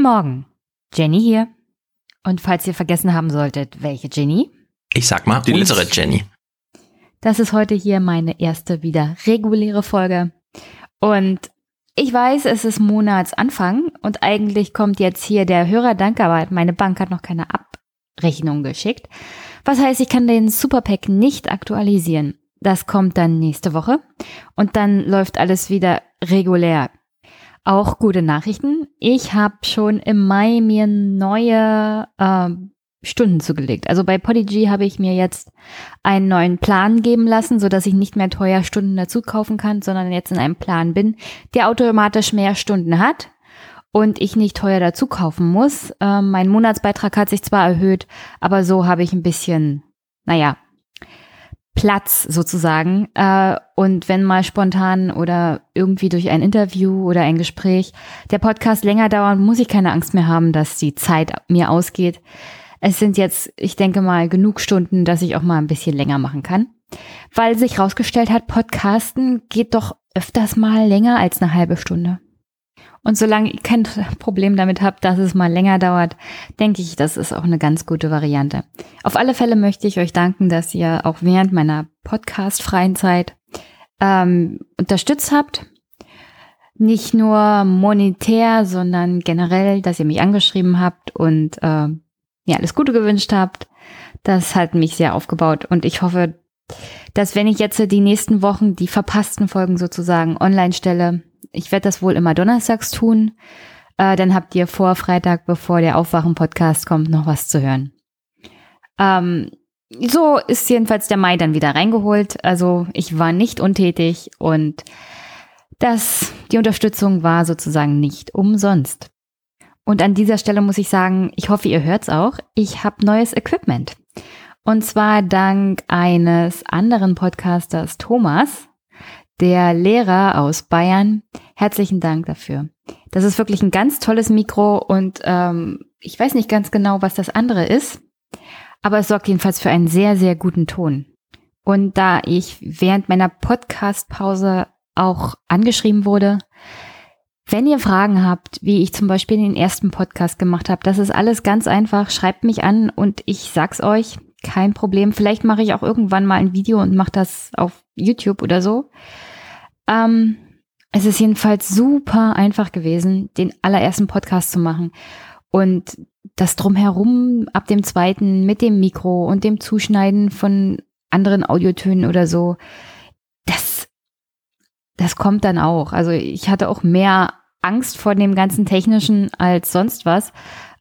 Guten Morgen, Jenny hier. Und falls ihr vergessen haben solltet, welche Jenny? Ich sag mal, die unsere Jenny. Das ist heute hier meine erste wieder reguläre Folge. Und ich weiß, es ist Monatsanfang und eigentlich kommt jetzt hier der Hörerdank, aber meine Bank hat noch keine Abrechnung geschickt. Was heißt, ich kann den Superpack nicht aktualisieren. Das kommt dann nächste Woche und dann läuft alles wieder regulär. Auch gute Nachrichten. Ich habe schon im Mai mir neue äh, Stunden zugelegt. Also bei Podigy habe ich mir jetzt einen neuen Plan geben lassen, so dass ich nicht mehr teuer Stunden dazu kaufen kann, sondern jetzt in einem Plan bin, der automatisch mehr Stunden hat und ich nicht teuer dazu kaufen muss. Äh, mein Monatsbeitrag hat sich zwar erhöht, aber so habe ich ein bisschen, naja, Platz sozusagen. Äh, und wenn mal spontan oder irgendwie durch ein Interview oder ein Gespräch der Podcast länger dauert, muss ich keine Angst mehr haben, dass die Zeit mir ausgeht. Es sind jetzt, ich denke mal, genug Stunden, dass ich auch mal ein bisschen länger machen kann. Weil sich rausgestellt hat, Podcasten geht doch öfters mal länger als eine halbe Stunde. Und solange ihr kein Problem damit habt, dass es mal länger dauert, denke ich, das ist auch eine ganz gute Variante. Auf alle Fälle möchte ich euch danken, dass ihr auch während meiner Podcast-freien Zeit ähm, unterstützt habt. Nicht nur monetär, sondern generell, dass ihr mich angeschrieben habt und äh, mir alles Gute gewünscht habt. Das hat mich sehr aufgebaut und ich hoffe, dass wenn ich jetzt die nächsten Wochen die verpassten Folgen sozusagen online stelle, ich werde das wohl immer donnerstags tun. Äh, dann habt ihr vor Freitag, bevor der Aufwachen-Podcast kommt, noch was zu hören. Ähm, so ist jedenfalls der Mai dann wieder reingeholt. Also ich war nicht untätig und das, die Unterstützung war sozusagen nicht umsonst. Und an dieser Stelle muss ich sagen, ich hoffe, ihr hört's auch. Ich habe neues Equipment. Und zwar dank eines anderen Podcasters, Thomas, der Lehrer aus Bayern. Herzlichen Dank dafür. Das ist wirklich ein ganz tolles Mikro und ähm, ich weiß nicht ganz genau, was das andere ist, aber es sorgt jedenfalls für einen sehr, sehr guten Ton. Und da ich während meiner Podcast-Pause auch angeschrieben wurde, wenn ihr Fragen habt, wie ich zum Beispiel den ersten Podcast gemacht habe, das ist alles ganz einfach. Schreibt mich an und ich sag's euch, kein Problem. Vielleicht mache ich auch irgendwann mal ein Video und mache das auf YouTube oder so. Ähm, es ist jedenfalls super einfach gewesen, den allerersten Podcast zu machen. Und das drumherum ab dem zweiten mit dem Mikro und dem Zuschneiden von anderen Audiotönen oder so, das, das kommt dann auch. Also ich hatte auch mehr Angst vor dem ganzen Technischen als sonst was.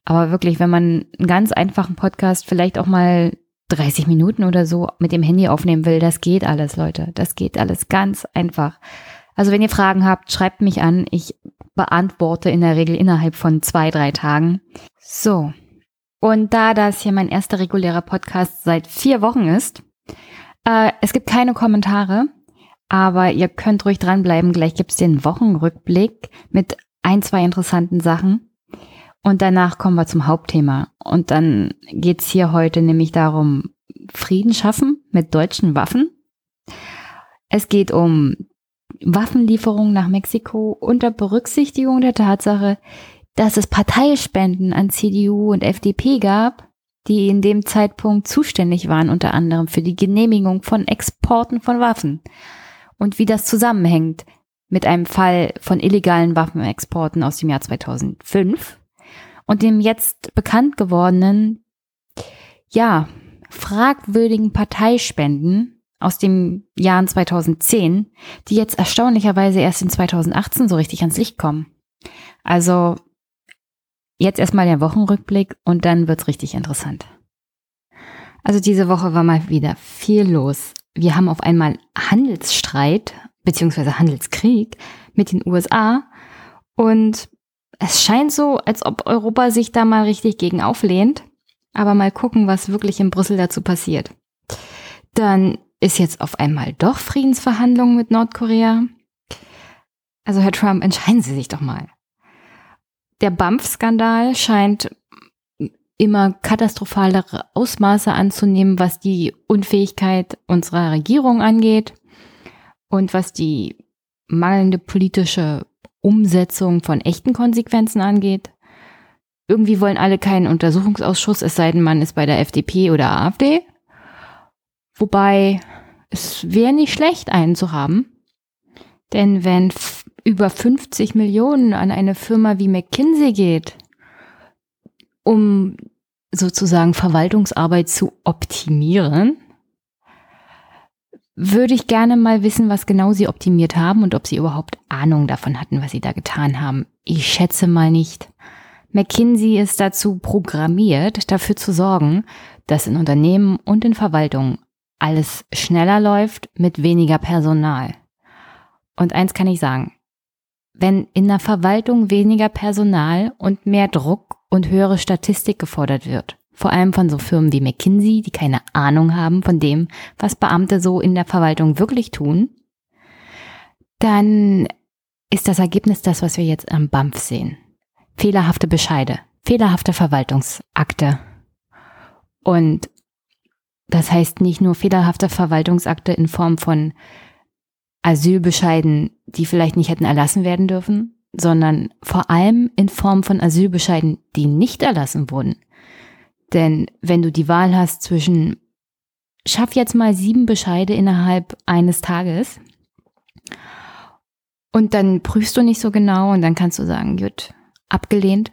Aber wirklich, wenn man einen ganz einfachen Podcast vielleicht auch mal 30 Minuten oder so mit dem Handy aufnehmen will, das geht alles, Leute. Das geht alles ganz einfach. Also wenn ihr Fragen habt, schreibt mich an. Ich beantworte in der Regel innerhalb von zwei, drei Tagen. So. Und da das hier mein erster regulärer Podcast seit vier Wochen ist, äh, es gibt keine Kommentare, aber ihr könnt ruhig dranbleiben. Gleich gibt's den Wochenrückblick mit ein, zwei interessanten Sachen. Und danach kommen wir zum Hauptthema. Und dann geht's hier heute nämlich darum, Frieden schaffen mit deutschen Waffen. Es geht um Waffenlieferungen nach Mexiko unter Berücksichtigung der Tatsache, dass es Parteispenden an CDU und FDP gab, die in dem Zeitpunkt zuständig waren, unter anderem für die Genehmigung von Exporten von Waffen. Und wie das zusammenhängt mit einem Fall von illegalen Waffenexporten aus dem Jahr 2005 und dem jetzt bekannt gewordenen, ja, fragwürdigen Parteispenden aus dem Jahr 2010, die jetzt erstaunlicherweise erst in 2018 so richtig ans Licht kommen. Also jetzt erstmal der Wochenrückblick und dann wird's richtig interessant. Also diese Woche war mal wieder viel los. Wir haben auf einmal Handelsstreit beziehungsweise Handelskrieg mit den USA und es scheint so, als ob Europa sich da mal richtig gegen auflehnt. Aber mal gucken, was wirklich in Brüssel dazu passiert. Dann ist jetzt auf einmal doch Friedensverhandlungen mit Nordkorea. Also Herr Trump, entscheiden Sie sich doch mal. Der BAMF-Skandal scheint immer katastrophalere Ausmaße anzunehmen, was die Unfähigkeit unserer Regierung angeht und was die mangelnde politische Umsetzung von echten Konsequenzen angeht. irgendwie wollen alle keinen Untersuchungsausschuss, es sei denn, man ist bei der FDP oder AfD. Wobei es wäre nicht schlecht, einen zu haben. Denn wenn über 50 Millionen an eine Firma wie McKinsey geht, um sozusagen Verwaltungsarbeit zu optimieren, würde ich gerne mal wissen, was genau sie optimiert haben und ob sie überhaupt Ahnung davon hatten, was sie da getan haben. Ich schätze mal nicht. McKinsey ist dazu programmiert, dafür zu sorgen, dass in Unternehmen und in Verwaltungen alles schneller läuft mit weniger Personal. Und eins kann ich sagen, wenn in der Verwaltung weniger Personal und mehr Druck und höhere Statistik gefordert wird, vor allem von so Firmen wie McKinsey, die keine Ahnung haben von dem, was Beamte so in der Verwaltung wirklich tun, dann ist das Ergebnis das, was wir jetzt am BAMF sehen fehlerhafte Bescheide, fehlerhafte Verwaltungsakte. Und das heißt nicht nur fehlerhafte Verwaltungsakte in Form von Asylbescheiden, die vielleicht nicht hätten erlassen werden dürfen, sondern vor allem in Form von Asylbescheiden, die nicht erlassen wurden. Denn wenn du die Wahl hast zwischen schaff jetzt mal sieben Bescheide innerhalb eines Tages und dann prüfst du nicht so genau und dann kannst du sagen, gut, abgelehnt,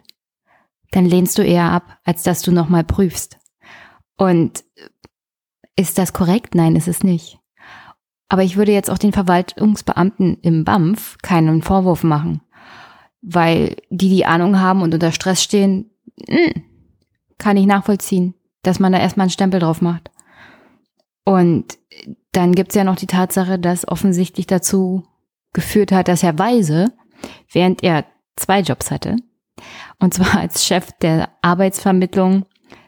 dann lehnst du eher ab, als dass du nochmal prüfst. Und ist das korrekt? Nein, ist es nicht. Aber ich würde jetzt auch den Verwaltungsbeamten im BAMF keinen Vorwurf machen, weil die die Ahnung haben und unter Stress stehen, mh, hm, kann ich nachvollziehen, dass man da erstmal einen Stempel drauf macht. Und dann gibt's ja noch die Tatsache, dass offensichtlich dazu geführt hat, dass Herr Weise, während er zwei Jobs hatte. Und zwar als Chef der Arbeitsvermittlung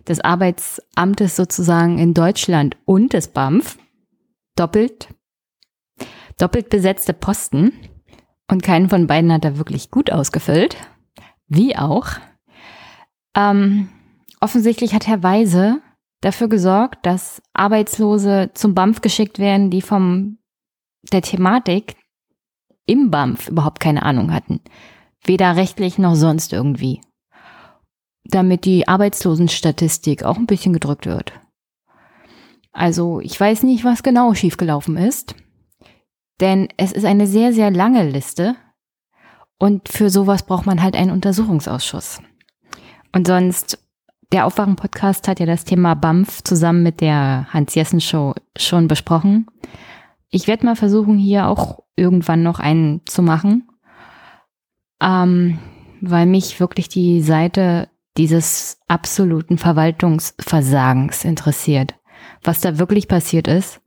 des Arbeitsamtes sozusagen in Deutschland und des BAMF. Doppelt, doppelt besetzte Posten. Und keinen von beiden hat er wirklich gut ausgefüllt. Wie auch. Ähm, offensichtlich hat Herr Weise dafür gesorgt, dass Arbeitslose zum BAMF geschickt werden, die vom der Thematik im BAMF überhaupt keine Ahnung hatten. Weder rechtlich noch sonst irgendwie. Damit die Arbeitslosenstatistik auch ein bisschen gedrückt wird. Also ich weiß nicht, was genau schiefgelaufen ist, denn es ist eine sehr, sehr lange Liste und für sowas braucht man halt einen Untersuchungsausschuss. Und sonst, der Aufwachen-Podcast hat ja das Thema BAMF zusammen mit der Hans-Jessen-Show schon besprochen. Ich werde mal versuchen, hier auch irgendwann noch einen zu machen ähm, weil mich wirklich die Seite dieses absoluten Verwaltungsversagens interessiert. Was da wirklich passiert ist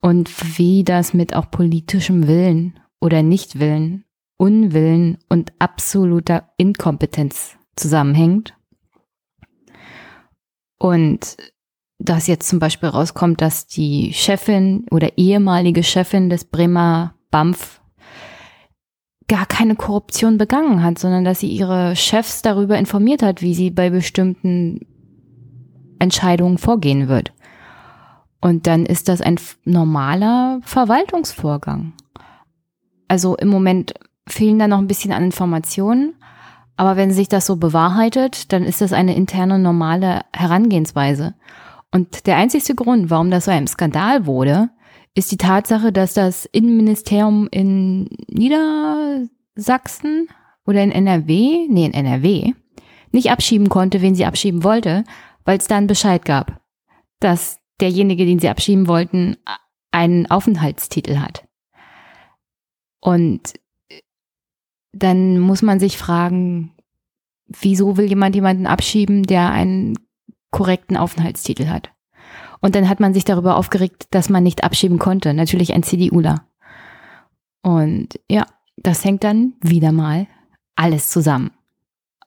und wie das mit auch politischem Willen oder Nichtwillen, Unwillen und absoluter Inkompetenz zusammenhängt. Und dass jetzt zum Beispiel rauskommt, dass die Chefin oder ehemalige Chefin des Bremer BAMF gar keine Korruption begangen hat, sondern dass sie ihre Chefs darüber informiert hat, wie sie bei bestimmten Entscheidungen vorgehen wird. Und dann ist das ein normaler Verwaltungsvorgang. Also im Moment fehlen da noch ein bisschen an Informationen, aber wenn sich das so bewahrheitet, dann ist das eine interne normale Herangehensweise. Und der einzigste Grund, warum das so ein Skandal wurde, ist die Tatsache, dass das Innenministerium in Niedersachsen oder in NRW, nee, in NRW, nicht abschieben konnte, wen sie abschieben wollte, weil es dann Bescheid gab, dass derjenige, den sie abschieben wollten, einen Aufenthaltstitel hat. Und dann muss man sich fragen, wieso will jemand jemanden abschieben, der einen korrekten Aufenthaltstitel hat? Und dann hat man sich darüber aufgeregt, dass man nicht abschieben konnte. Natürlich ein CDUler. Und ja, das hängt dann wieder mal alles zusammen.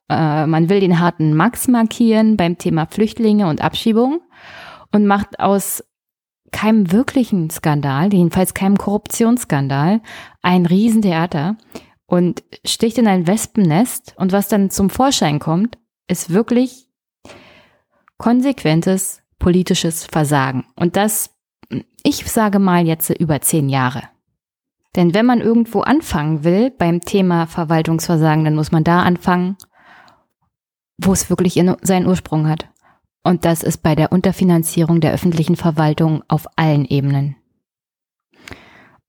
Äh, man will den harten Max markieren beim Thema Flüchtlinge und Abschiebung und macht aus keinem wirklichen Skandal, jedenfalls keinem Korruptionsskandal, ein Riesentheater und sticht in ein Wespennest. Und was dann zum Vorschein kommt, ist wirklich konsequentes politisches Versagen. Und das, ich sage mal jetzt über zehn Jahre. Denn wenn man irgendwo anfangen will beim Thema Verwaltungsversagen, dann muss man da anfangen, wo es wirklich seinen Ursprung hat. Und das ist bei der Unterfinanzierung der öffentlichen Verwaltung auf allen Ebenen.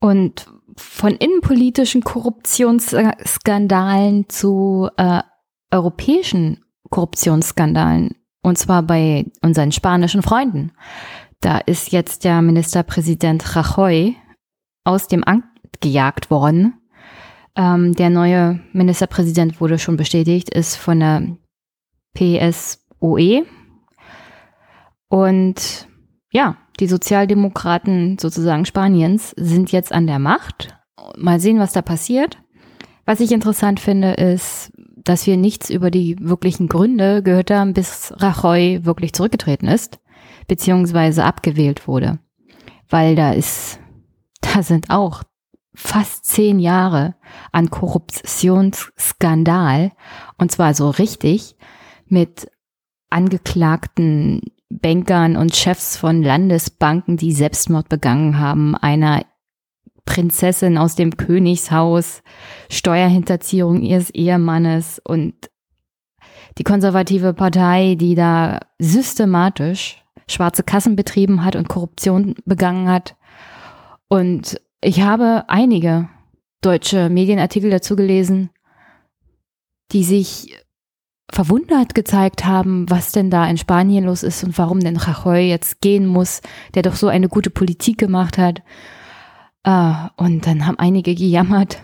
Und von innenpolitischen Korruptionsskandalen zu äh, europäischen Korruptionsskandalen, und zwar bei unseren spanischen Freunden. Da ist jetzt der Ministerpräsident Rajoy aus dem Amt gejagt worden. Ähm, der neue Ministerpräsident wurde schon bestätigt, ist von der PSOE. Und ja, die Sozialdemokraten sozusagen Spaniens sind jetzt an der Macht. Mal sehen, was da passiert. Was ich interessant finde, ist, dass wir nichts über die wirklichen Gründe gehört haben, bis Rajoy wirklich zurückgetreten ist, beziehungsweise abgewählt wurde. Weil da ist, da sind auch fast zehn Jahre an Korruptionsskandal, und zwar so richtig, mit angeklagten Bankern und Chefs von Landesbanken, die Selbstmord begangen haben, einer Prinzessin aus dem Königshaus, Steuerhinterziehung ihres Ehemannes und die konservative Partei, die da systematisch schwarze Kassen betrieben hat und Korruption begangen hat. Und ich habe einige deutsche Medienartikel dazu gelesen, die sich verwundert gezeigt haben, was denn da in Spanien los ist und warum denn Rajoy jetzt gehen muss, der doch so eine gute Politik gemacht hat. Uh, und dann haben einige gejammert,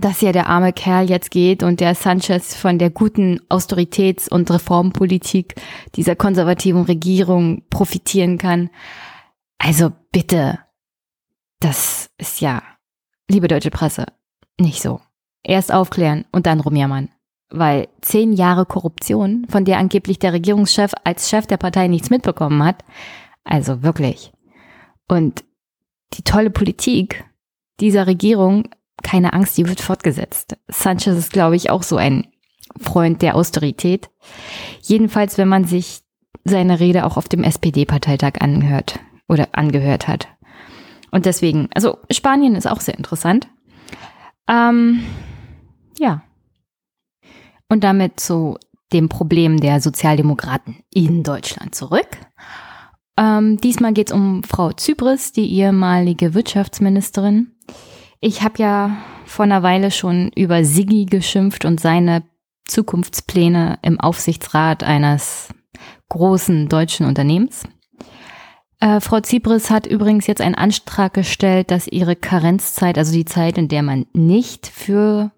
dass ja der arme Kerl jetzt geht und der Sanchez von der guten Austeritäts- und Reformpolitik dieser konservativen Regierung profitieren kann. Also bitte, das ist ja, liebe deutsche Presse, nicht so. Erst aufklären und dann rumjammern. Weil zehn Jahre Korruption, von der angeblich der Regierungschef als Chef der Partei nichts mitbekommen hat, also wirklich. Und die tolle Politik dieser Regierung, keine Angst, die wird fortgesetzt. Sanchez ist, glaube ich, auch so ein Freund der Austerität. Jedenfalls, wenn man sich seine Rede auch auf dem SPD-Parteitag anhört oder angehört hat. Und deswegen, also Spanien ist auch sehr interessant. Ähm, ja. Und damit zu dem Problem der Sozialdemokraten in Deutschland zurück. Ähm, diesmal geht es um Frau Zypris, die ehemalige Wirtschaftsministerin. Ich habe ja vor einer Weile schon über Siggi geschimpft und seine Zukunftspläne im Aufsichtsrat eines großen deutschen Unternehmens. Äh, Frau Zypris hat übrigens jetzt einen Antrag gestellt, dass ihre Karenzzeit, also die Zeit, in der man nicht für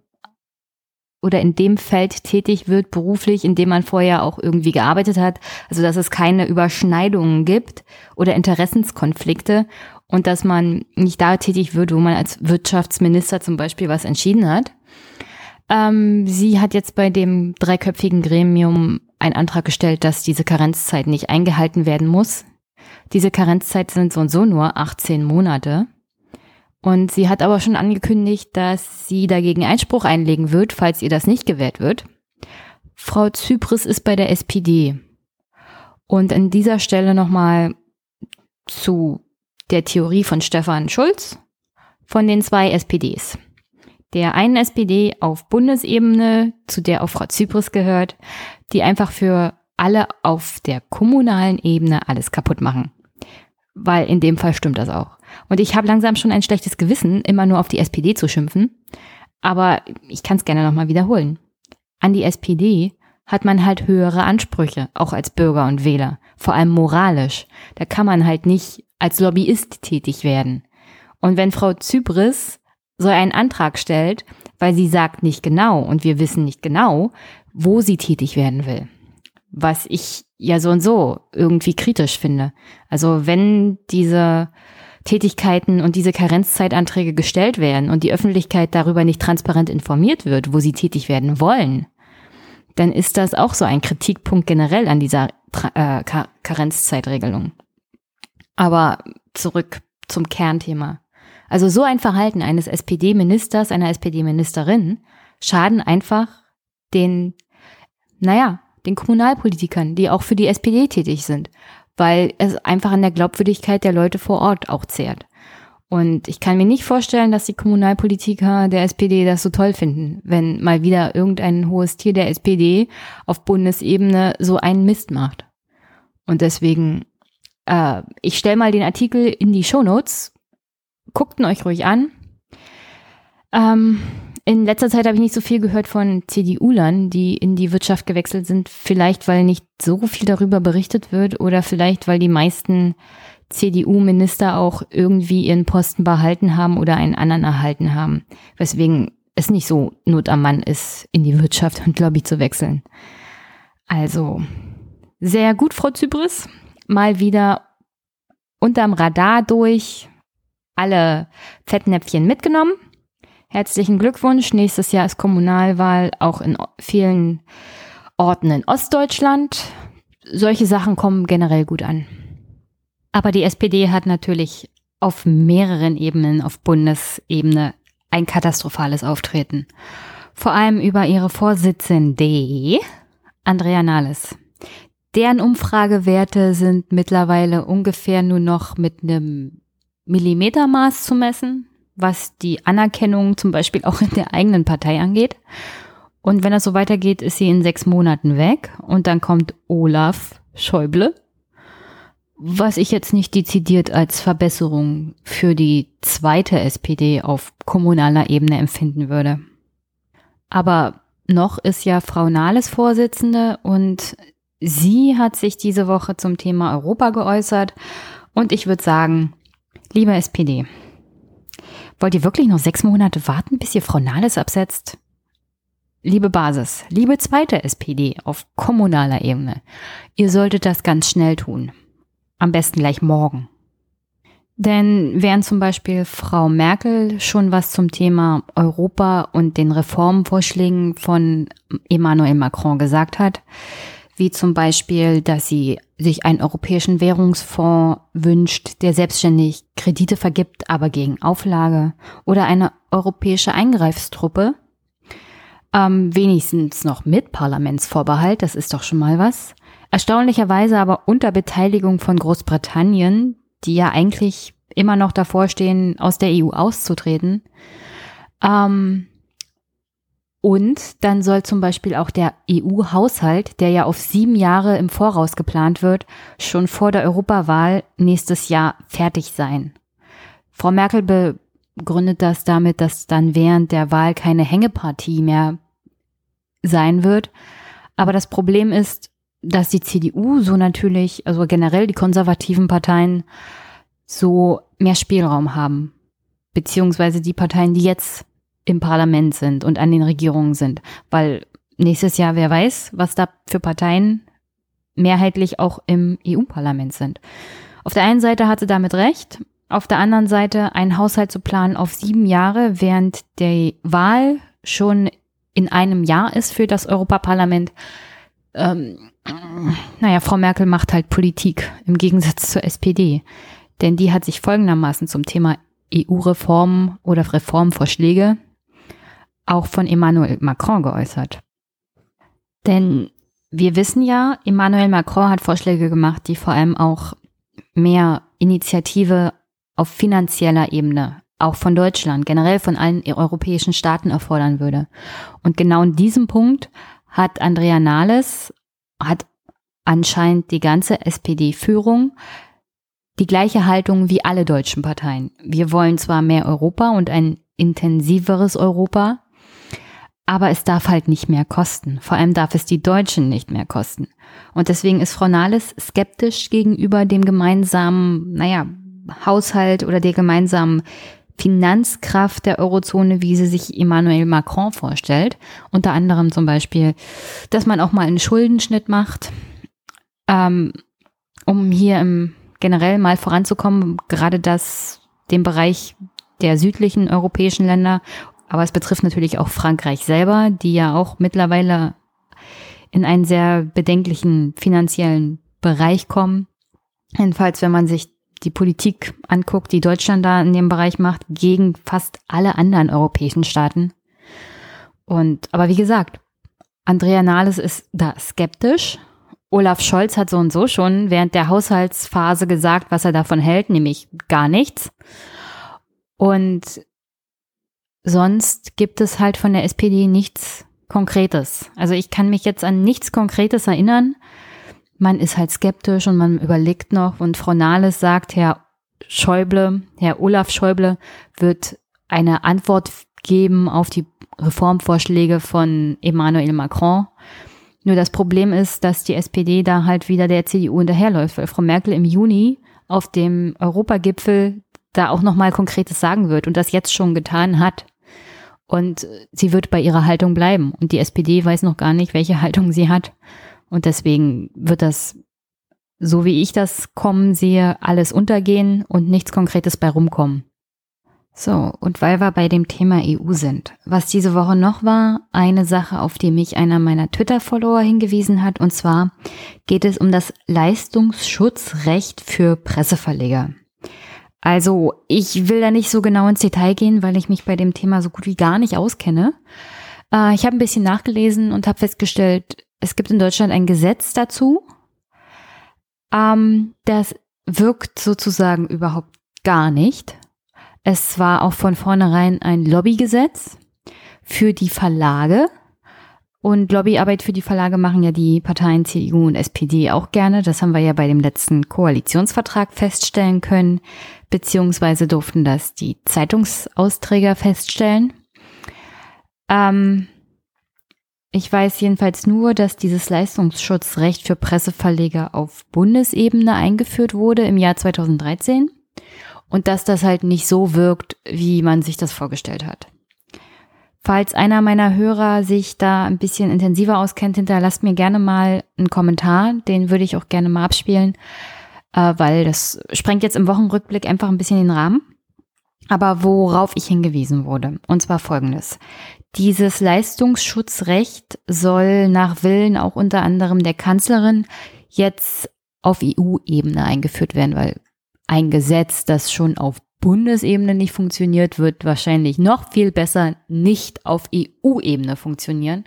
oder in dem Feld tätig wird, beruflich, in dem man vorher auch irgendwie gearbeitet hat. Also dass es keine Überschneidungen gibt oder Interessenskonflikte und dass man nicht da tätig wird, wo man als Wirtschaftsminister zum Beispiel was entschieden hat. Ähm, sie hat jetzt bei dem dreiköpfigen Gremium einen Antrag gestellt, dass diese Karenzzeit nicht eingehalten werden muss. Diese Karenzzeit sind so und so nur 18 Monate. Und sie hat aber schon angekündigt, dass sie dagegen Einspruch einlegen wird, falls ihr das nicht gewährt wird. Frau Zypris ist bei der SPD. Und an dieser Stelle nochmal zu der Theorie von Stefan Schulz von den zwei SPDs. Der einen SPD auf Bundesebene, zu der auch Frau Zypris gehört, die einfach für alle auf der kommunalen Ebene alles kaputt machen. Weil in dem Fall stimmt das auch. Und ich habe langsam schon ein schlechtes Gewissen, immer nur auf die SPD zu schimpfen. Aber ich kann es gerne nochmal wiederholen. An die SPD hat man halt höhere Ansprüche, auch als Bürger und Wähler, vor allem moralisch. Da kann man halt nicht als Lobbyist tätig werden. Und wenn Frau Zypris so einen Antrag stellt, weil sie sagt nicht genau und wir wissen nicht genau, wo sie tätig werden will, was ich ja so und so irgendwie kritisch finde. Also wenn diese Tätigkeiten und diese Karenzzeitanträge gestellt werden und die Öffentlichkeit darüber nicht transparent informiert wird, wo sie tätig werden wollen, dann ist das auch so ein Kritikpunkt generell an dieser äh, Karenzzeitregelung. Aber zurück zum Kernthema. Also so ein Verhalten eines SPD-Ministers, einer SPD-Ministerin schaden einfach den, naja, den Kommunalpolitikern, die auch für die SPD tätig sind weil es einfach an der Glaubwürdigkeit der Leute vor Ort auch zehrt. Und ich kann mir nicht vorstellen, dass die Kommunalpolitiker der SPD das so toll finden, wenn mal wieder irgendein hohes Tier der SPD auf Bundesebene so einen Mist macht. Und deswegen, äh, ich stelle mal den Artikel in die Shownotes. Guckt ihn euch ruhig an. Ähm, in letzter Zeit habe ich nicht so viel gehört von CDU-Lern, die in die Wirtschaft gewechselt sind. Vielleicht, weil nicht so viel darüber berichtet wird oder vielleicht, weil die meisten CDU-Minister auch irgendwie ihren Posten behalten haben oder einen anderen erhalten haben. Weswegen es nicht so Not am Mann ist, in die Wirtschaft und Lobby zu wechseln. Also, sehr gut, Frau Zypris. Mal wieder unterm Radar durch alle Fettnäpfchen mitgenommen. Herzlichen Glückwunsch. Nächstes Jahr ist Kommunalwahl auch in vielen Orten in Ostdeutschland. Solche Sachen kommen generell gut an. Aber die SPD hat natürlich auf mehreren Ebenen, auf Bundesebene, ein katastrophales Auftreten. Vor allem über ihre Vorsitzende, Andrea Nahles. Deren Umfragewerte sind mittlerweile ungefähr nur noch mit einem Millimetermaß zu messen, was die Anerkennung zum Beispiel auch in der eigenen Partei angeht. Und wenn das so weitergeht, ist sie in sechs Monaten weg und dann kommt Olaf Schäuble was ich jetzt nicht dezidiert als Verbesserung für die zweite SPD auf kommunaler Ebene empfinden würde. Aber noch ist ja Frau Nahles Vorsitzende und sie hat sich diese Woche zum Thema Europa geäußert und ich würde sagen, liebe SPD, wollt ihr wirklich noch sechs Monate warten, bis ihr Frau Nahles absetzt? Liebe Basis, liebe zweite SPD auf kommunaler Ebene, ihr solltet das ganz schnell tun. Am besten gleich morgen. Denn während zum Beispiel Frau Merkel schon was zum Thema Europa und den Reformvorschlägen von Emmanuel Macron gesagt hat, wie zum Beispiel, dass sie sich einen europäischen Währungsfonds wünscht, der selbstständig Kredite vergibt, aber gegen Auflage, oder eine europäische Eingreifstruppe, ähm, wenigstens noch mit Parlamentsvorbehalt, das ist doch schon mal was, Erstaunlicherweise aber unter Beteiligung von Großbritannien, die ja eigentlich immer noch davor stehen, aus der EU auszutreten. Ähm, und dann soll zum Beispiel auch der EU-Haushalt, der ja auf sieben Jahre im Voraus geplant wird, schon vor der Europawahl nächstes Jahr fertig sein. Frau Merkel begründet das damit, dass dann während der Wahl keine Hängepartie mehr sein wird. Aber das Problem ist, dass die CDU so natürlich, also generell die konservativen Parteien so mehr Spielraum haben. Beziehungsweise die Parteien, die jetzt im Parlament sind und an den Regierungen sind. Weil nächstes Jahr, wer weiß, was da für Parteien mehrheitlich auch im EU-Parlament sind. Auf der einen Seite hatte damit recht, auf der anderen Seite einen Haushalt zu planen auf sieben Jahre, während der Wahl schon in einem Jahr ist für das Europaparlament, ähm, naja, Frau Merkel macht halt Politik im Gegensatz zur SPD. Denn die hat sich folgendermaßen zum Thema EU-Reformen oder Reformvorschläge auch von Emmanuel Macron geäußert. Denn wir wissen ja, Emmanuel Macron hat Vorschläge gemacht, die vor allem auch mehr Initiative auf finanzieller Ebene, auch von Deutschland, generell von allen europäischen Staaten erfordern würde. Und genau in diesem Punkt hat Andrea Nahles hat anscheinend die ganze SPD-Führung die gleiche Haltung wie alle deutschen Parteien. Wir wollen zwar mehr Europa und ein intensiveres Europa, aber es darf halt nicht mehr kosten. Vor allem darf es die Deutschen nicht mehr kosten. Und deswegen ist Frau Nahles skeptisch gegenüber dem gemeinsamen, naja, Haushalt oder der gemeinsamen Finanzkraft der Eurozone, wie sie sich Emmanuel Macron vorstellt. Unter anderem zum Beispiel, dass man auch mal einen Schuldenschnitt macht, ähm, um hier im generell mal voranzukommen, gerade das, den Bereich der südlichen europäischen Länder. Aber es betrifft natürlich auch Frankreich selber, die ja auch mittlerweile in einen sehr bedenklichen finanziellen Bereich kommen. Jedenfalls, wenn man sich die Politik anguckt, die Deutschland da in dem Bereich macht, gegen fast alle anderen europäischen Staaten. Und, aber wie gesagt, Andrea Nahles ist da skeptisch. Olaf Scholz hat so und so schon während der Haushaltsphase gesagt, was er davon hält, nämlich gar nichts. Und sonst gibt es halt von der SPD nichts Konkretes. Also ich kann mich jetzt an nichts Konkretes erinnern. Man ist halt skeptisch und man überlegt noch und Frau Nahles sagt, Herr Schäuble, Herr Olaf Schäuble wird eine Antwort geben auf die Reformvorschläge von Emmanuel Macron. Nur das Problem ist, dass die SPD da halt wieder der CDU hinterherläuft, weil Frau Merkel im Juni auf dem Europagipfel da auch nochmal Konkretes sagen wird und das jetzt schon getan hat. Und sie wird bei ihrer Haltung bleiben. Und die SPD weiß noch gar nicht, welche Haltung sie hat. Und deswegen wird das, so wie ich das kommen sehe, alles untergehen und nichts Konkretes bei rumkommen. So, und weil wir bei dem Thema EU sind, was diese Woche noch war, eine Sache, auf die mich einer meiner Twitter-Follower hingewiesen hat, und zwar geht es um das Leistungsschutzrecht für Presseverleger. Also, ich will da nicht so genau ins Detail gehen, weil ich mich bei dem Thema so gut wie gar nicht auskenne. Äh, ich habe ein bisschen nachgelesen und habe festgestellt, es gibt in Deutschland ein Gesetz dazu. Ähm, das wirkt sozusagen überhaupt gar nicht. Es war auch von vornherein ein Lobbygesetz für die Verlage. Und Lobbyarbeit für die Verlage machen ja die Parteien CDU und SPD auch gerne. Das haben wir ja bei dem letzten Koalitionsvertrag feststellen können, beziehungsweise durften das die Zeitungsausträger feststellen. Ähm, ich weiß jedenfalls nur, dass dieses Leistungsschutzrecht für Presseverleger auf Bundesebene eingeführt wurde im Jahr 2013 und dass das halt nicht so wirkt, wie man sich das vorgestellt hat. Falls einer meiner Hörer sich da ein bisschen intensiver auskennt, hinterlasst mir gerne mal einen Kommentar. Den würde ich auch gerne mal abspielen, äh, weil das sprengt jetzt im Wochenrückblick einfach ein bisschen den Rahmen. Aber worauf ich hingewiesen wurde, und zwar folgendes. Dieses Leistungsschutzrecht soll nach Willen auch unter anderem der Kanzlerin jetzt auf EU-Ebene eingeführt werden, weil ein Gesetz, das schon auf Bundesebene nicht funktioniert, wird wahrscheinlich noch viel besser nicht auf EU-Ebene funktionieren.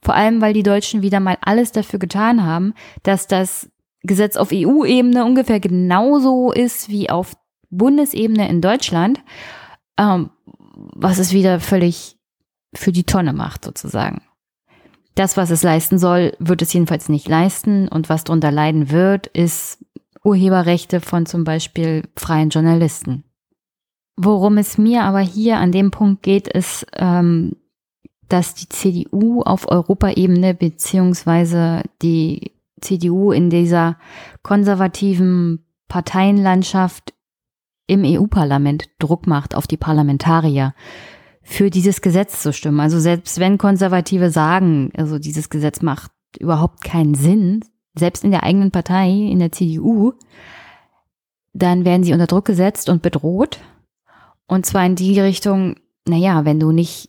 Vor allem, weil die Deutschen wieder mal alles dafür getan haben, dass das Gesetz auf EU-Ebene ungefähr genauso ist wie auf Bundesebene in Deutschland, ähm, was es wieder völlig für die Tonne macht, sozusagen. Das, was es leisten soll, wird es jedenfalls nicht leisten und was darunter leiden wird, ist Urheberrechte von zum Beispiel freien Journalisten. Worum es mir aber hier an dem Punkt geht, ist, ähm, dass die CDU auf Europaebene beziehungsweise die CDU in dieser konservativen Parteienlandschaft im EU-Parlament Druck macht auf die Parlamentarier, für dieses Gesetz zu stimmen. Also selbst wenn Konservative sagen, also dieses Gesetz macht überhaupt keinen Sinn, selbst in der eigenen Partei, in der CDU, dann werden sie unter Druck gesetzt und bedroht. Und zwar in die Richtung, naja, wenn du nicht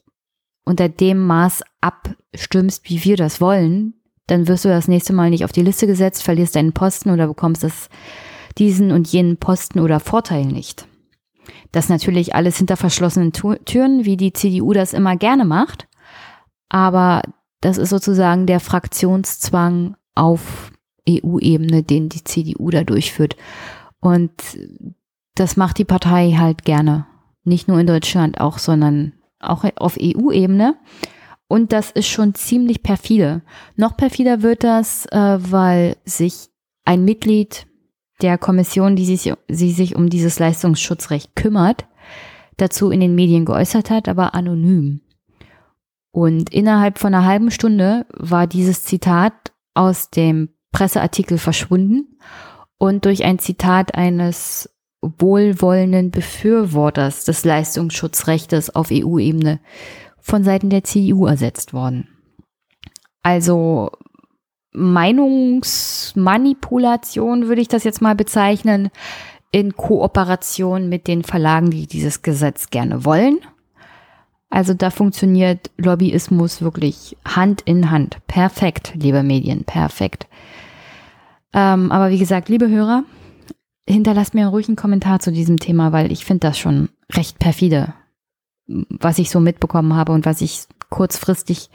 unter dem Maß abstimmst, wie wir das wollen, dann wirst du das nächste Mal nicht auf die Liste gesetzt, verlierst deinen Posten oder bekommst das, diesen und jenen Posten oder Vorteil nicht. Das natürlich alles hinter verschlossenen Türen, wie die CDU das immer gerne macht. Aber das ist sozusagen der Fraktionszwang auf EU-Ebene, den die CDU da durchführt. Und das macht die Partei halt gerne. Nicht nur in Deutschland auch, sondern auch auf EU-Ebene. Und das ist schon ziemlich perfide. Noch perfider wird das, äh, weil sich ein Mitglied der Kommission, die sich, sie sich um dieses Leistungsschutzrecht kümmert, dazu in den Medien geäußert hat, aber anonym. Und innerhalb von einer halben Stunde war dieses Zitat aus dem Presseartikel verschwunden und durch ein Zitat eines wohlwollenden Befürworters des Leistungsschutzrechtes auf EU-Ebene von Seiten der CDU ersetzt worden. Also Meinungsmanipulation würde ich das jetzt mal bezeichnen, in Kooperation mit den Verlagen, die dieses Gesetz gerne wollen. Also da funktioniert Lobbyismus wirklich Hand in Hand. Perfekt, liebe Medien, perfekt. Ähm, aber wie gesagt, liebe Hörer, hinterlasst mir ruhig einen Kommentar zu diesem Thema, weil ich finde das schon recht perfide, was ich so mitbekommen habe und was ich kurzfristig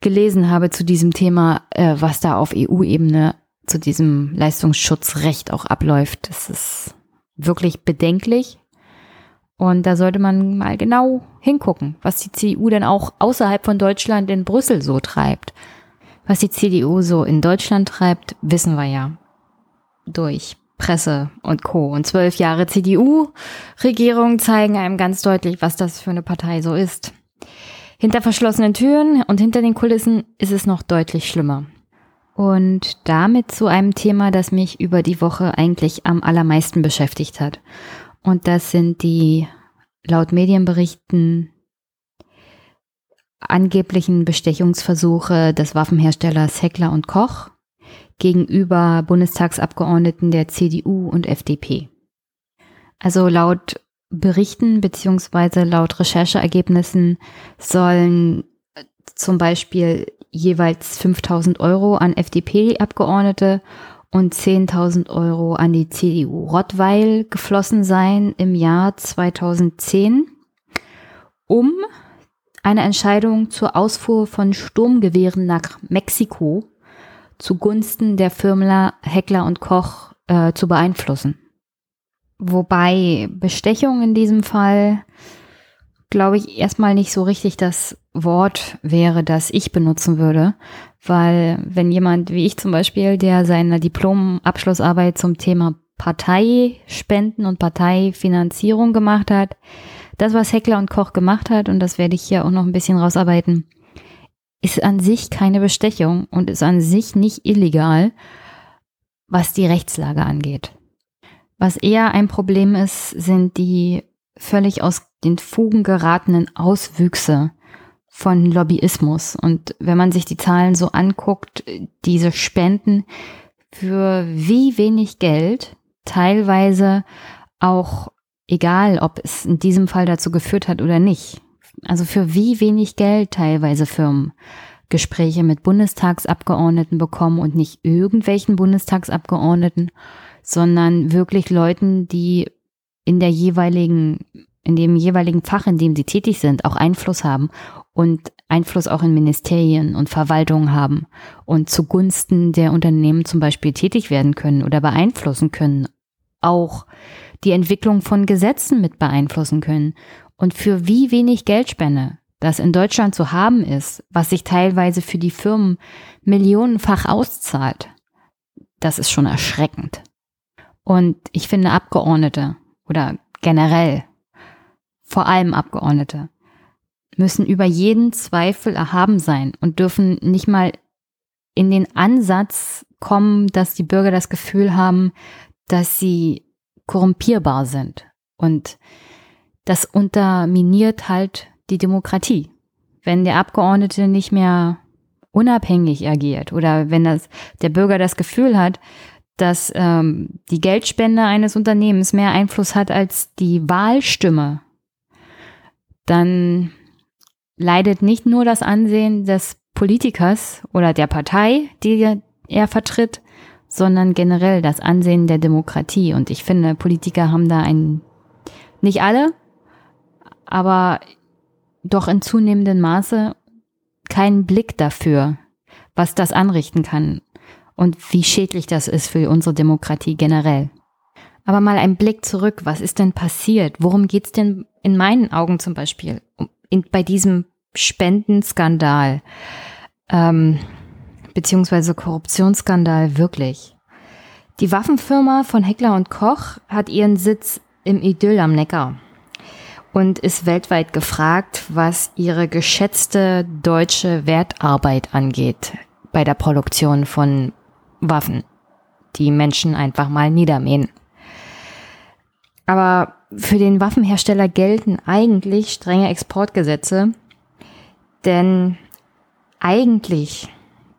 gelesen habe zu diesem Thema, äh, was da auf EU-Ebene zu diesem Leistungsschutzrecht auch abläuft. Das ist wirklich bedenklich. Und da sollte man mal genau hingucken, was die CDU denn auch außerhalb von Deutschland in Brüssel so treibt. Was die CDU so in Deutschland treibt, wissen wir ja. Durch Presse und Co. Und zwölf Jahre CDU-Regierung zeigen einem ganz deutlich, was das für eine Partei so ist. Hinter verschlossenen Türen und hinter den Kulissen ist es noch deutlich schlimmer. Und damit zu einem Thema, das mich über die Woche eigentlich am allermeisten beschäftigt hat. Und das sind die laut Medienberichten angeblichen Bestechungsversuche des Waffenherstellers Heckler und Koch gegenüber Bundestagsabgeordneten der CDU und FDP. Also laut Berichten beziehungsweise laut Rechercheergebnissen sollen zum Beispiel jeweils 5000 Euro an FDP-Abgeordnete und 10.000 Euro an die CDU Rottweil geflossen sein im Jahr 2010, um eine Entscheidung zur Ausfuhr von Sturmgewehren nach Mexiko zugunsten der Firmler Heckler und Koch äh, zu beeinflussen. Wobei Bestechung in diesem Fall, glaube ich, erstmal nicht so richtig das Wort wäre, das ich benutzen würde, weil wenn jemand wie ich zum Beispiel, der seine Diplomabschlussarbeit zum Thema Parteispenden und Parteifinanzierung gemacht hat, das, was Heckler und Koch gemacht hat, und das werde ich hier auch noch ein bisschen rausarbeiten, ist an sich keine Bestechung und ist an sich nicht illegal, was die Rechtslage angeht. Was eher ein Problem ist, sind die völlig aus den Fugen geratenen Auswüchse von Lobbyismus. Und wenn man sich die Zahlen so anguckt, diese Spenden für wie wenig Geld, teilweise auch egal, ob es in diesem Fall dazu geführt hat oder nicht, also für wie wenig Geld teilweise Firmen Gespräche mit Bundestagsabgeordneten bekommen und nicht irgendwelchen Bundestagsabgeordneten, sondern wirklich Leuten, die in der jeweiligen, in dem jeweiligen Fach, in dem sie tätig sind, auch Einfluss haben und Einfluss auch in Ministerien und Verwaltungen haben und zugunsten der Unternehmen zum Beispiel tätig werden können oder beeinflussen können, auch die Entwicklung von Gesetzen mit beeinflussen können und für wie wenig Geldspende das in Deutschland zu haben ist, was sich teilweise für die Firmen millionenfach auszahlt, das ist schon erschreckend. Und ich finde Abgeordnete oder generell, vor allem Abgeordnete, müssen über jeden Zweifel erhaben sein und dürfen nicht mal in den Ansatz kommen, dass die Bürger das Gefühl haben, dass sie korrumpierbar sind. Und das unterminiert halt die Demokratie. Wenn der Abgeordnete nicht mehr unabhängig agiert oder wenn das, der Bürger das Gefühl hat, dass ähm, die Geldspende eines Unternehmens mehr Einfluss hat als die Wahlstimme, dann leidet nicht nur das Ansehen des Politikers oder der Partei, die er vertritt, sondern generell das Ansehen der Demokratie. Und ich finde, Politiker haben da ein, nicht alle, aber doch in zunehmendem Maße keinen Blick dafür, was das anrichten kann und wie schädlich das ist für unsere Demokratie generell. Aber mal ein Blick zurück, was ist denn passiert? Worum geht's denn in meinen Augen zum Beispiel in, bei diesem Spendenskandal ähm, beziehungsweise Korruptionsskandal wirklich? Die Waffenfirma von Heckler und Koch hat ihren Sitz im Idyll am Neckar und ist weltweit gefragt, was ihre geschätzte deutsche Wertarbeit angeht bei der Produktion von Waffen, die Menschen einfach mal niedermähen. Aber für den Waffenhersteller gelten eigentlich strenge Exportgesetze, denn eigentlich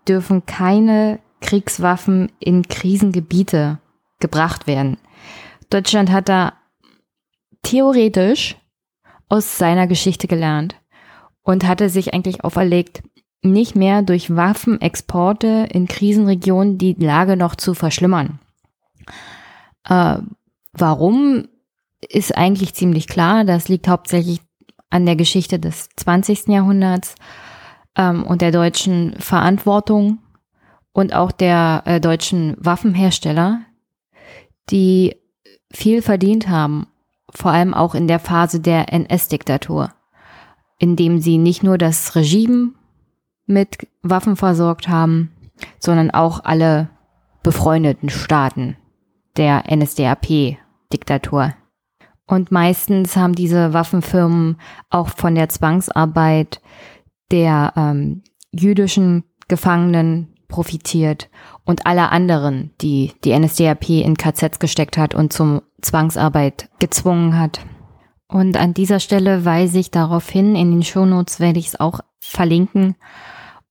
dürfen keine Kriegswaffen in Krisengebiete gebracht werden. Deutschland hat da theoretisch aus seiner Geschichte gelernt und hatte sich eigentlich auferlegt, nicht mehr durch Waffenexporte in Krisenregionen die Lage noch zu verschlimmern. Äh, warum ist eigentlich ziemlich klar. Das liegt hauptsächlich an der Geschichte des 20. Jahrhunderts ähm, und der deutschen Verantwortung und auch der äh, deutschen Waffenhersteller, die viel verdient haben vor allem auch in der Phase der NS-Diktatur, indem sie nicht nur das Regime mit Waffen versorgt haben, sondern auch alle befreundeten Staaten der NSDAP-Diktatur. Und meistens haben diese Waffenfirmen auch von der Zwangsarbeit der ähm, jüdischen Gefangenen profitiert und aller anderen, die die NSDAP in KZs gesteckt hat und zum Zwangsarbeit gezwungen hat. Und an dieser Stelle weise ich darauf hin, in den Shownotes werde ich es auch verlinken,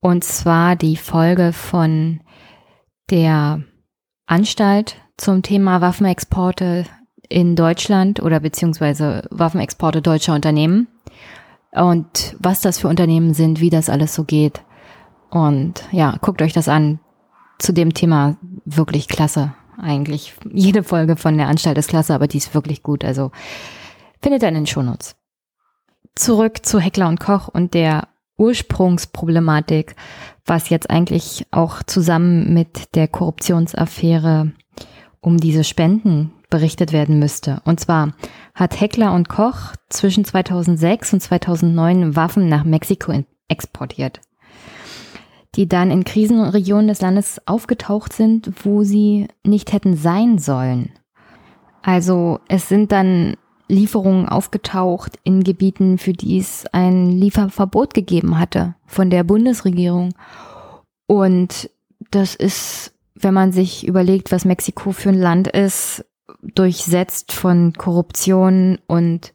und zwar die Folge von der Anstalt zum Thema Waffenexporte in Deutschland oder beziehungsweise Waffenexporte deutscher Unternehmen und was das für Unternehmen sind, wie das alles so geht. Und ja, guckt euch das an. Zu dem Thema wirklich klasse. Eigentlich jede Folge von der Anstalt ist klasse, aber die ist wirklich gut. Also findet ihr in den Shownotes. Zurück zu Heckler und Koch und der Ursprungsproblematik, was jetzt eigentlich auch zusammen mit der Korruptionsaffäre um diese Spenden berichtet werden müsste. Und zwar hat Heckler und Koch zwischen 2006 und 2009 Waffen nach Mexiko exportiert, die dann in Krisenregionen des Landes aufgetaucht sind, wo sie nicht hätten sein sollen. Also es sind dann Lieferungen aufgetaucht in Gebieten, für die es ein Lieferverbot gegeben hatte von der Bundesregierung. Und das ist, wenn man sich überlegt, was Mexiko für ein Land ist, durchsetzt von Korruption und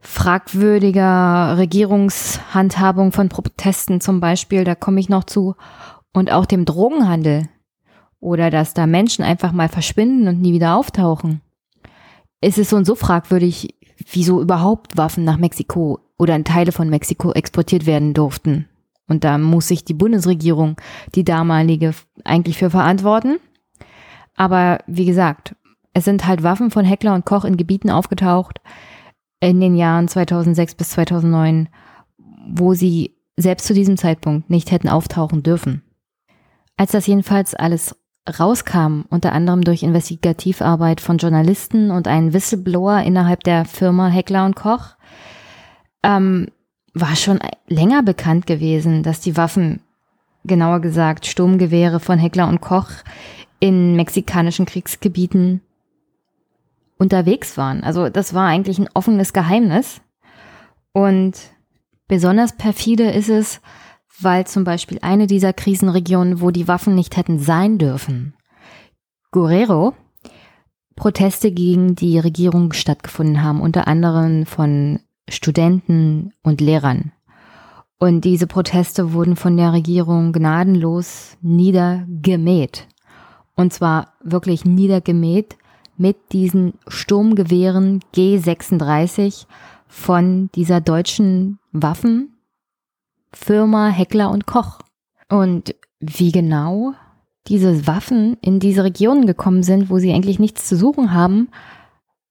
fragwürdiger Regierungshandhabung von Protesten zum Beispiel, da komme ich noch zu, und auch dem Drogenhandel oder dass da Menschen einfach mal verschwinden und nie wieder auftauchen es ist so und so fragwürdig, wieso überhaupt Waffen nach Mexiko oder in Teile von Mexiko exportiert werden durften. Und da muss sich die Bundesregierung, die damalige, eigentlich für verantworten. Aber wie gesagt, es sind halt Waffen von Heckler und Koch in Gebieten aufgetaucht in den Jahren 2006 bis 2009, wo sie selbst zu diesem Zeitpunkt nicht hätten auftauchen dürfen. Als das jedenfalls alles rauskam, unter anderem durch Investigativarbeit von Journalisten und einen Whistleblower innerhalb der Firma Heckler und Koch, ähm, war schon länger bekannt gewesen, dass die Waffen, genauer gesagt Sturmgewehre von Heckler und Koch, in mexikanischen Kriegsgebieten unterwegs waren. Also das war eigentlich ein offenes Geheimnis. Und besonders perfide ist es, weil zum Beispiel eine dieser Krisenregionen, wo die Waffen nicht hätten sein dürfen, Guerrero, Proteste gegen die Regierung stattgefunden haben, unter anderem von Studenten und Lehrern. Und diese Proteste wurden von der Regierung gnadenlos niedergemäht. Und zwar wirklich niedergemäht mit diesen Sturmgewehren G36 von dieser deutschen Waffen, Firma Heckler und Koch. Und wie genau diese Waffen in diese Regionen gekommen sind, wo sie eigentlich nichts zu suchen haben,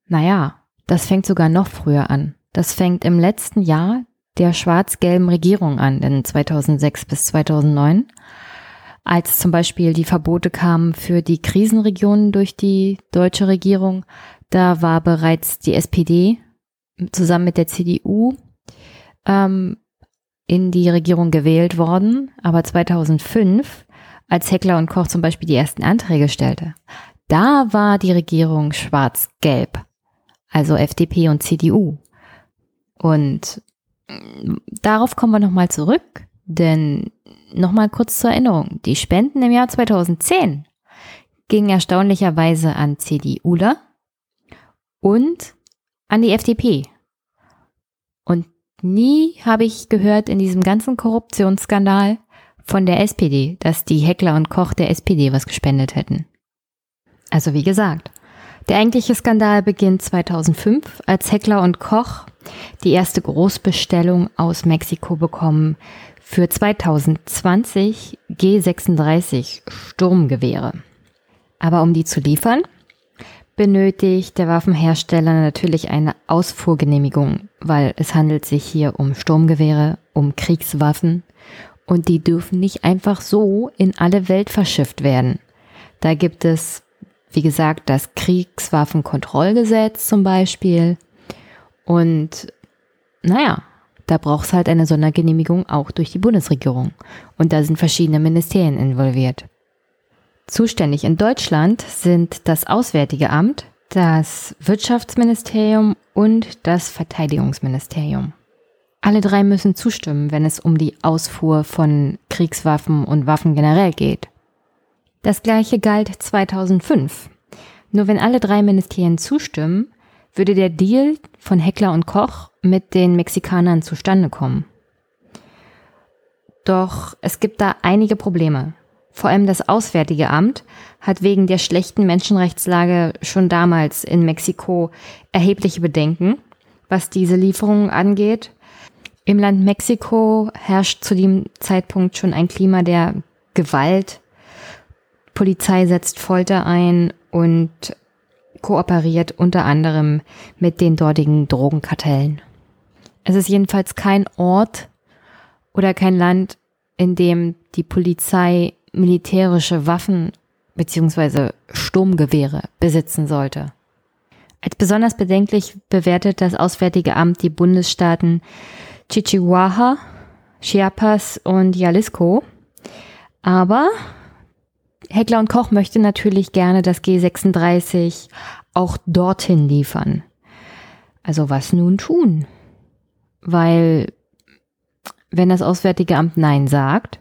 naja, das fängt sogar noch früher an. Das fängt im letzten Jahr der schwarz-gelben Regierung an, in 2006 bis 2009, als zum Beispiel die Verbote kamen für die Krisenregionen durch die deutsche Regierung. Da war bereits die SPD zusammen mit der CDU ähm, in die Regierung gewählt worden, aber 2005, als Heckler und Koch zum Beispiel die ersten Anträge stellte, da war die Regierung schwarz-gelb, also FDP und CDU. Und darauf kommen wir nochmal zurück, denn nochmal kurz zur Erinnerung, die Spenden im Jahr 2010 gingen erstaunlicherweise an CDUler und an die FDP. Und Nie habe ich gehört in diesem ganzen Korruptionsskandal von der SPD, dass die Heckler und Koch der SPD was gespendet hätten. Also wie gesagt, der eigentliche Skandal beginnt 2005, als Heckler und Koch die erste Großbestellung aus Mexiko bekommen für 2020 G36 Sturmgewehre. Aber um die zu liefern, benötigt der Waffenhersteller natürlich eine Ausfuhrgenehmigung, weil es handelt sich hier um Sturmgewehre, um Kriegswaffen und die dürfen nicht einfach so in alle Welt verschifft werden. Da gibt es wie gesagt, das Kriegswaffenkontrollgesetz zum Beispiel. Und naja, da braucht es halt eine Sondergenehmigung auch durch die Bundesregierung. Und da sind verschiedene Ministerien involviert. Zuständig in Deutschland sind das Auswärtige Amt, das Wirtschaftsministerium und das Verteidigungsministerium. Alle drei müssen zustimmen, wenn es um die Ausfuhr von Kriegswaffen und Waffen generell geht. Das gleiche galt 2005. Nur wenn alle drei Ministerien zustimmen, würde der Deal von Heckler und Koch mit den Mexikanern zustande kommen. Doch es gibt da einige Probleme. Vor allem das Auswärtige Amt hat wegen der schlechten Menschenrechtslage schon damals in Mexiko erhebliche Bedenken, was diese Lieferungen angeht. Im Land Mexiko herrscht zu dem Zeitpunkt schon ein Klima der Gewalt. Polizei setzt Folter ein und kooperiert unter anderem mit den dortigen Drogenkartellen. Es ist jedenfalls kein Ort oder kein Land, in dem die Polizei militärische Waffen bzw. Sturmgewehre besitzen sollte. Als besonders bedenklich bewertet das Auswärtige Amt die Bundesstaaten Chichihuahua, Chiapas und Jalisco. Aber Heckler und Koch möchte natürlich gerne das G36 auch dorthin liefern. Also was nun tun? Weil wenn das Auswärtige Amt Nein sagt,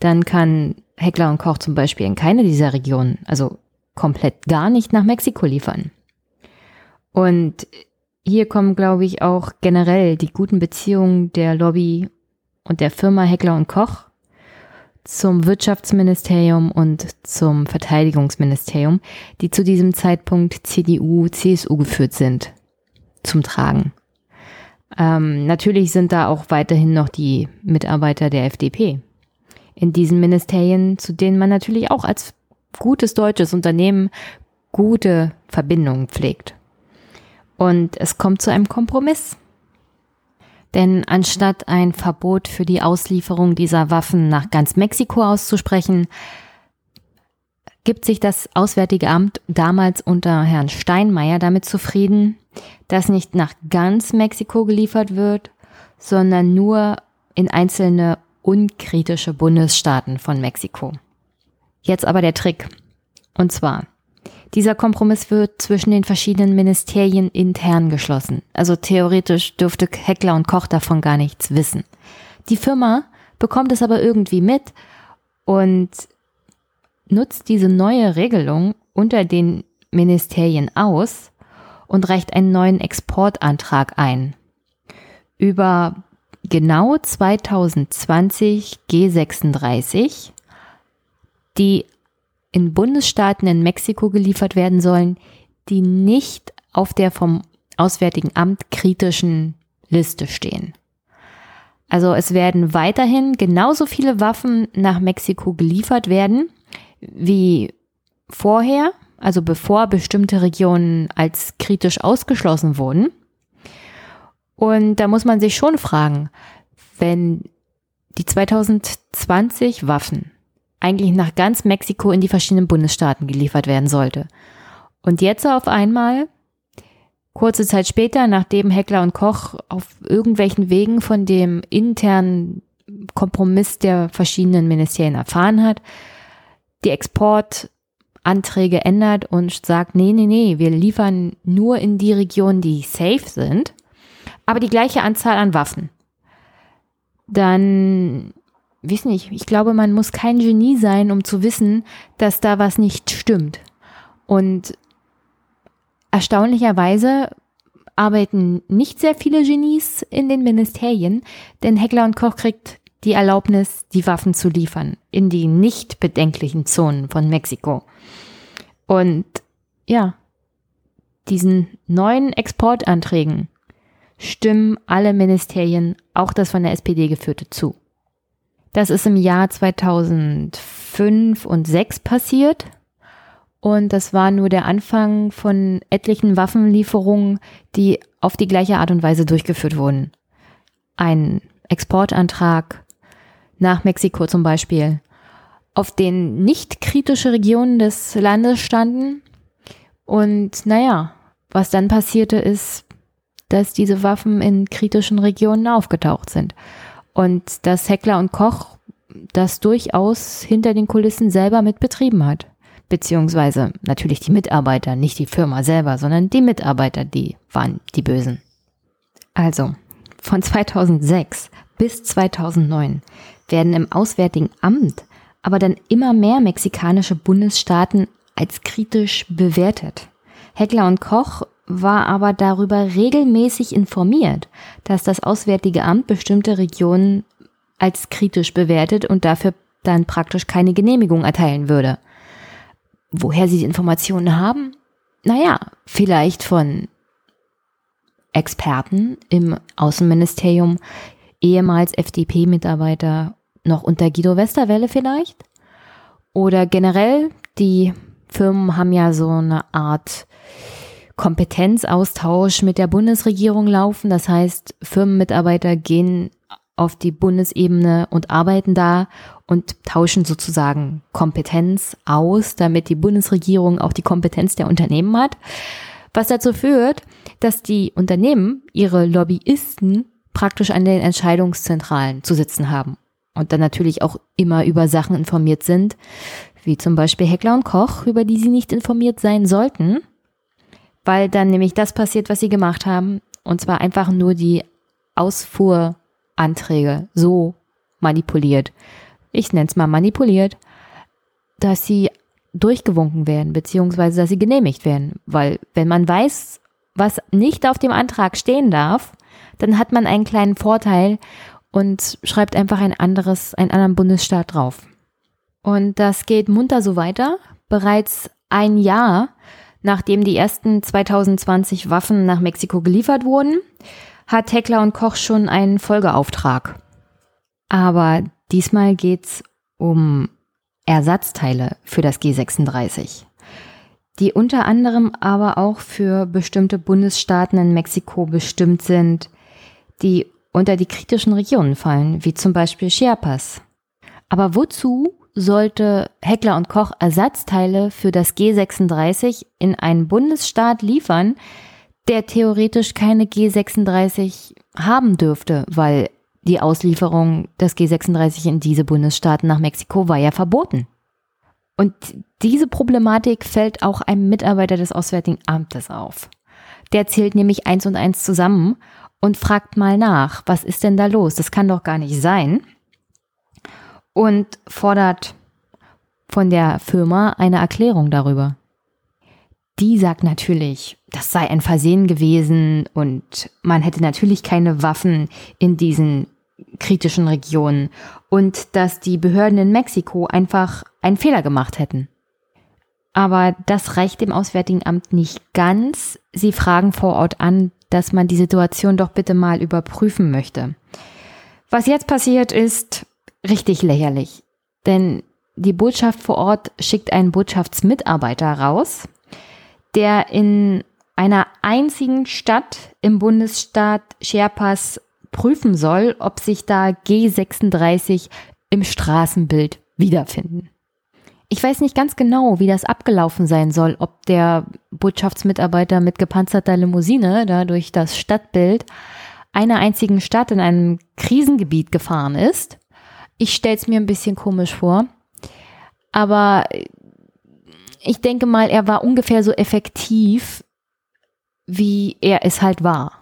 dann kann Heckler und Koch zum Beispiel in keine dieser Regionen, also komplett gar nicht nach Mexiko liefern. Und hier kommen, glaube ich, auch generell die guten Beziehungen der Lobby und der Firma Heckler und Koch zum Wirtschaftsministerium und zum Verteidigungsministerium, die zu diesem Zeitpunkt CDU, CSU geführt sind, zum Tragen. Ähm, natürlich sind da auch weiterhin noch die Mitarbeiter der FDP in diesen Ministerien, zu denen man natürlich auch als gutes deutsches Unternehmen gute Verbindungen pflegt. Und es kommt zu einem Kompromiss. Denn anstatt ein Verbot für die Auslieferung dieser Waffen nach ganz Mexiko auszusprechen, gibt sich das Auswärtige Amt damals unter Herrn Steinmeier damit zufrieden, dass nicht nach ganz Mexiko geliefert wird, sondern nur in einzelne unkritische Bundesstaaten von Mexiko. Jetzt aber der Trick. Und zwar, dieser Kompromiss wird zwischen den verschiedenen Ministerien intern geschlossen. Also theoretisch dürfte Heckler und Koch davon gar nichts wissen. Die Firma bekommt es aber irgendwie mit und nutzt diese neue Regelung unter den Ministerien aus und reicht einen neuen Exportantrag ein. Über genau 2020 G36, die in Bundesstaaten in Mexiko geliefert werden sollen, die nicht auf der vom Auswärtigen Amt kritischen Liste stehen. Also es werden weiterhin genauso viele Waffen nach Mexiko geliefert werden wie vorher, also bevor bestimmte Regionen als kritisch ausgeschlossen wurden. Und da muss man sich schon fragen, wenn die 2020 Waffen eigentlich nach ganz Mexiko in die verschiedenen Bundesstaaten geliefert werden sollte. Und jetzt auf einmal, kurze Zeit später, nachdem Heckler und Koch auf irgendwelchen Wegen von dem internen Kompromiss der verschiedenen Ministerien erfahren hat, die Exportanträge ändert und sagt, nee, nee, nee, wir liefern nur in die Regionen, die safe sind, aber die gleiche Anzahl an Waffen. Dann weiß nicht, ich glaube, man muss kein Genie sein, um zu wissen, dass da was nicht stimmt. Und erstaunlicherweise arbeiten nicht sehr viele Genies in den Ministerien, denn Heckler und Koch kriegt die Erlaubnis, die Waffen zu liefern in die nicht bedenklichen Zonen von Mexiko. Und ja, diesen neuen Exportanträgen stimmen alle Ministerien, auch das von der SPD geführte, zu. Das ist im Jahr 2005 und 2006 passiert. Und das war nur der Anfang von etlichen Waffenlieferungen, die auf die gleiche Art und Weise durchgeführt wurden. Ein Exportantrag nach Mexiko zum Beispiel, auf den nicht kritische Regionen des Landes standen, Und naja, was dann passierte ist, dass diese Waffen in kritischen Regionen aufgetaucht sind. Und dass Heckler und Koch das durchaus hinter den Kulissen selber mit betrieben hat. Beziehungsweise natürlich die Mitarbeiter, nicht die Firma selber, sondern die Mitarbeiter, die waren die Bösen. Also, von 2006 bis 2009 werden im Auswärtigen Amt aber dann immer mehr mexikanische Bundesstaaten als kritisch bewertet. Heckler und Koch war aber darüber regelmäßig informiert, dass das Auswärtige Amt bestimmte Regionen als kritisch bewertet und dafür dann praktisch keine Genehmigung erteilen würde. Woher sie die Informationen haben? Naja, vielleicht von Experten im Außenministerium, ehemals FDP-Mitarbeiter, noch unter Guido Westerwelle vielleicht? Oder generell, die Firmen haben ja so eine Art Kompetenzaustausch mit der Bundesregierung laufen. Das heißt, Firmenmitarbeiter gehen auf die Bundesebene und arbeiten da und tauschen sozusagen Kompetenz aus, damit die Bundesregierung auch die Kompetenz der Unternehmen hat. Was dazu führt, dass die Unternehmen ihre Lobbyisten praktisch an den Entscheidungszentralen zu sitzen haben und dann natürlich auch immer über Sachen informiert sind, wie zum Beispiel Heckler und Koch, über die sie nicht informiert sein sollten, weil dann nämlich das passiert, was sie gemacht haben, und zwar einfach nur die Ausfuhranträge so manipuliert. Ich nenne es mal manipuliert, dass sie durchgewunken werden, beziehungsweise dass sie genehmigt werden. Weil wenn man weiß, was nicht auf dem Antrag stehen darf, dann hat man einen kleinen Vorteil und schreibt einfach ein anderes, einen anderen Bundesstaat drauf. Und das geht munter so weiter. Bereits ein Jahr Nachdem die ersten 2020 Waffen nach Mexiko geliefert wurden, hat Heckler und Koch schon einen Folgeauftrag. Aber diesmal geht's um Ersatzteile für das G36, die unter anderem aber auch für bestimmte Bundesstaaten in Mexiko bestimmt sind, die unter die kritischen Regionen fallen, wie zum Beispiel Chiapas. Aber wozu sollte Heckler und Koch Ersatzteile für das G36 in einen Bundesstaat liefern, der theoretisch keine G36 haben dürfte, weil die Auslieferung des G36 in diese Bundesstaaten nach Mexiko war ja verboten. Und diese Problematik fällt auch einem Mitarbeiter des Auswärtigen Amtes auf. Der zählt nämlich eins und eins zusammen und fragt mal nach, was ist denn da los? Das kann doch gar nicht sein und fordert von der Firma eine Erklärung darüber. Die sagt natürlich, das sei ein Versehen gewesen und man hätte natürlich keine Waffen in diesen kritischen Regionen und dass die Behörden in Mexiko einfach einen Fehler gemacht hätten. Aber das reicht dem Auswärtigen Amt nicht ganz. Sie fragen vor Ort an, dass man die Situation doch bitte mal überprüfen möchte. Was jetzt passiert ist, richtig lächerlich. Denn die Botschaft vor Ort schickt einen Botschaftsmitarbeiter raus, der in einer einzigen Stadt im Bundesstaat Chiapas prüfen soll, ob sich da G36 im Straßenbild wiederfinden. Ich weiß nicht ganz genau, wie das abgelaufen sein soll, ob der Botschaftsmitarbeiter mit gepanzerter Limousine da durch das Stadtbild einer einzigen Stadt in einem Krisengebiet gefahren ist ich stelle es mir ein bisschen komisch vor. Aber ich denke mal, er war ungefähr so effektiv, wie er es halt war.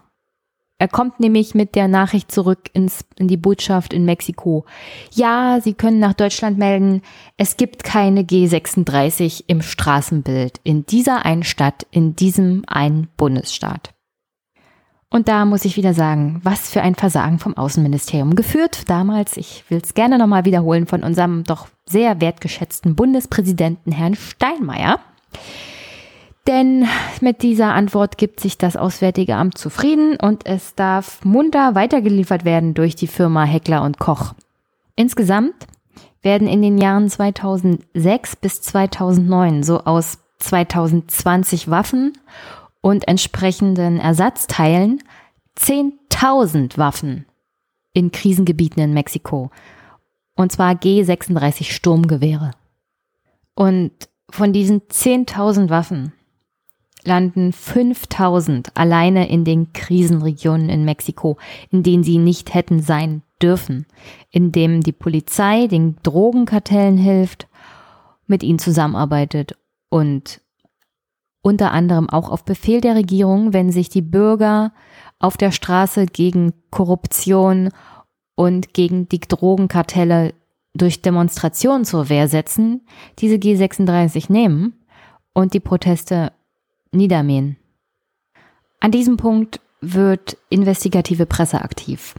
Er kommt nämlich mit der Nachricht zurück ins, in die Botschaft in Mexiko. Ja, Sie können nach Deutschland melden, es gibt keine G36 im Straßenbild in dieser einen Stadt, in diesem einen Bundesstaat. Und da muss ich wieder sagen, was für ein Versagen vom Außenministerium. Geführt damals, ich will es gerne nochmal wiederholen, von unserem doch sehr wertgeschätzten Bundespräsidenten Herrn Steinmeier. Denn mit dieser Antwort gibt sich das Auswärtige Amt zufrieden und es darf munter weitergeliefert werden durch die Firma Heckler und Koch. Insgesamt werden in den Jahren 2006 bis 2009 so aus 2020 Waffen und entsprechenden Ersatzteilen 10.000 Waffen in Krisengebieten in Mexiko. Und zwar G36 Sturmgewehre. Und von diesen 10.000 Waffen landen 5000 alleine in den Krisenregionen in Mexiko, in denen sie nicht hätten sein dürfen, in dem die Polizei den Drogenkartellen hilft, mit ihnen zusammenarbeitet und unter anderem auch auf Befehl der Regierung, wenn sich die Bürger auf der Straße gegen Korruption und gegen die Drogenkartelle durch Demonstrationen zur Wehr setzen, diese G36 nehmen und die Proteste niedermähen. An diesem Punkt wird investigative Presse aktiv.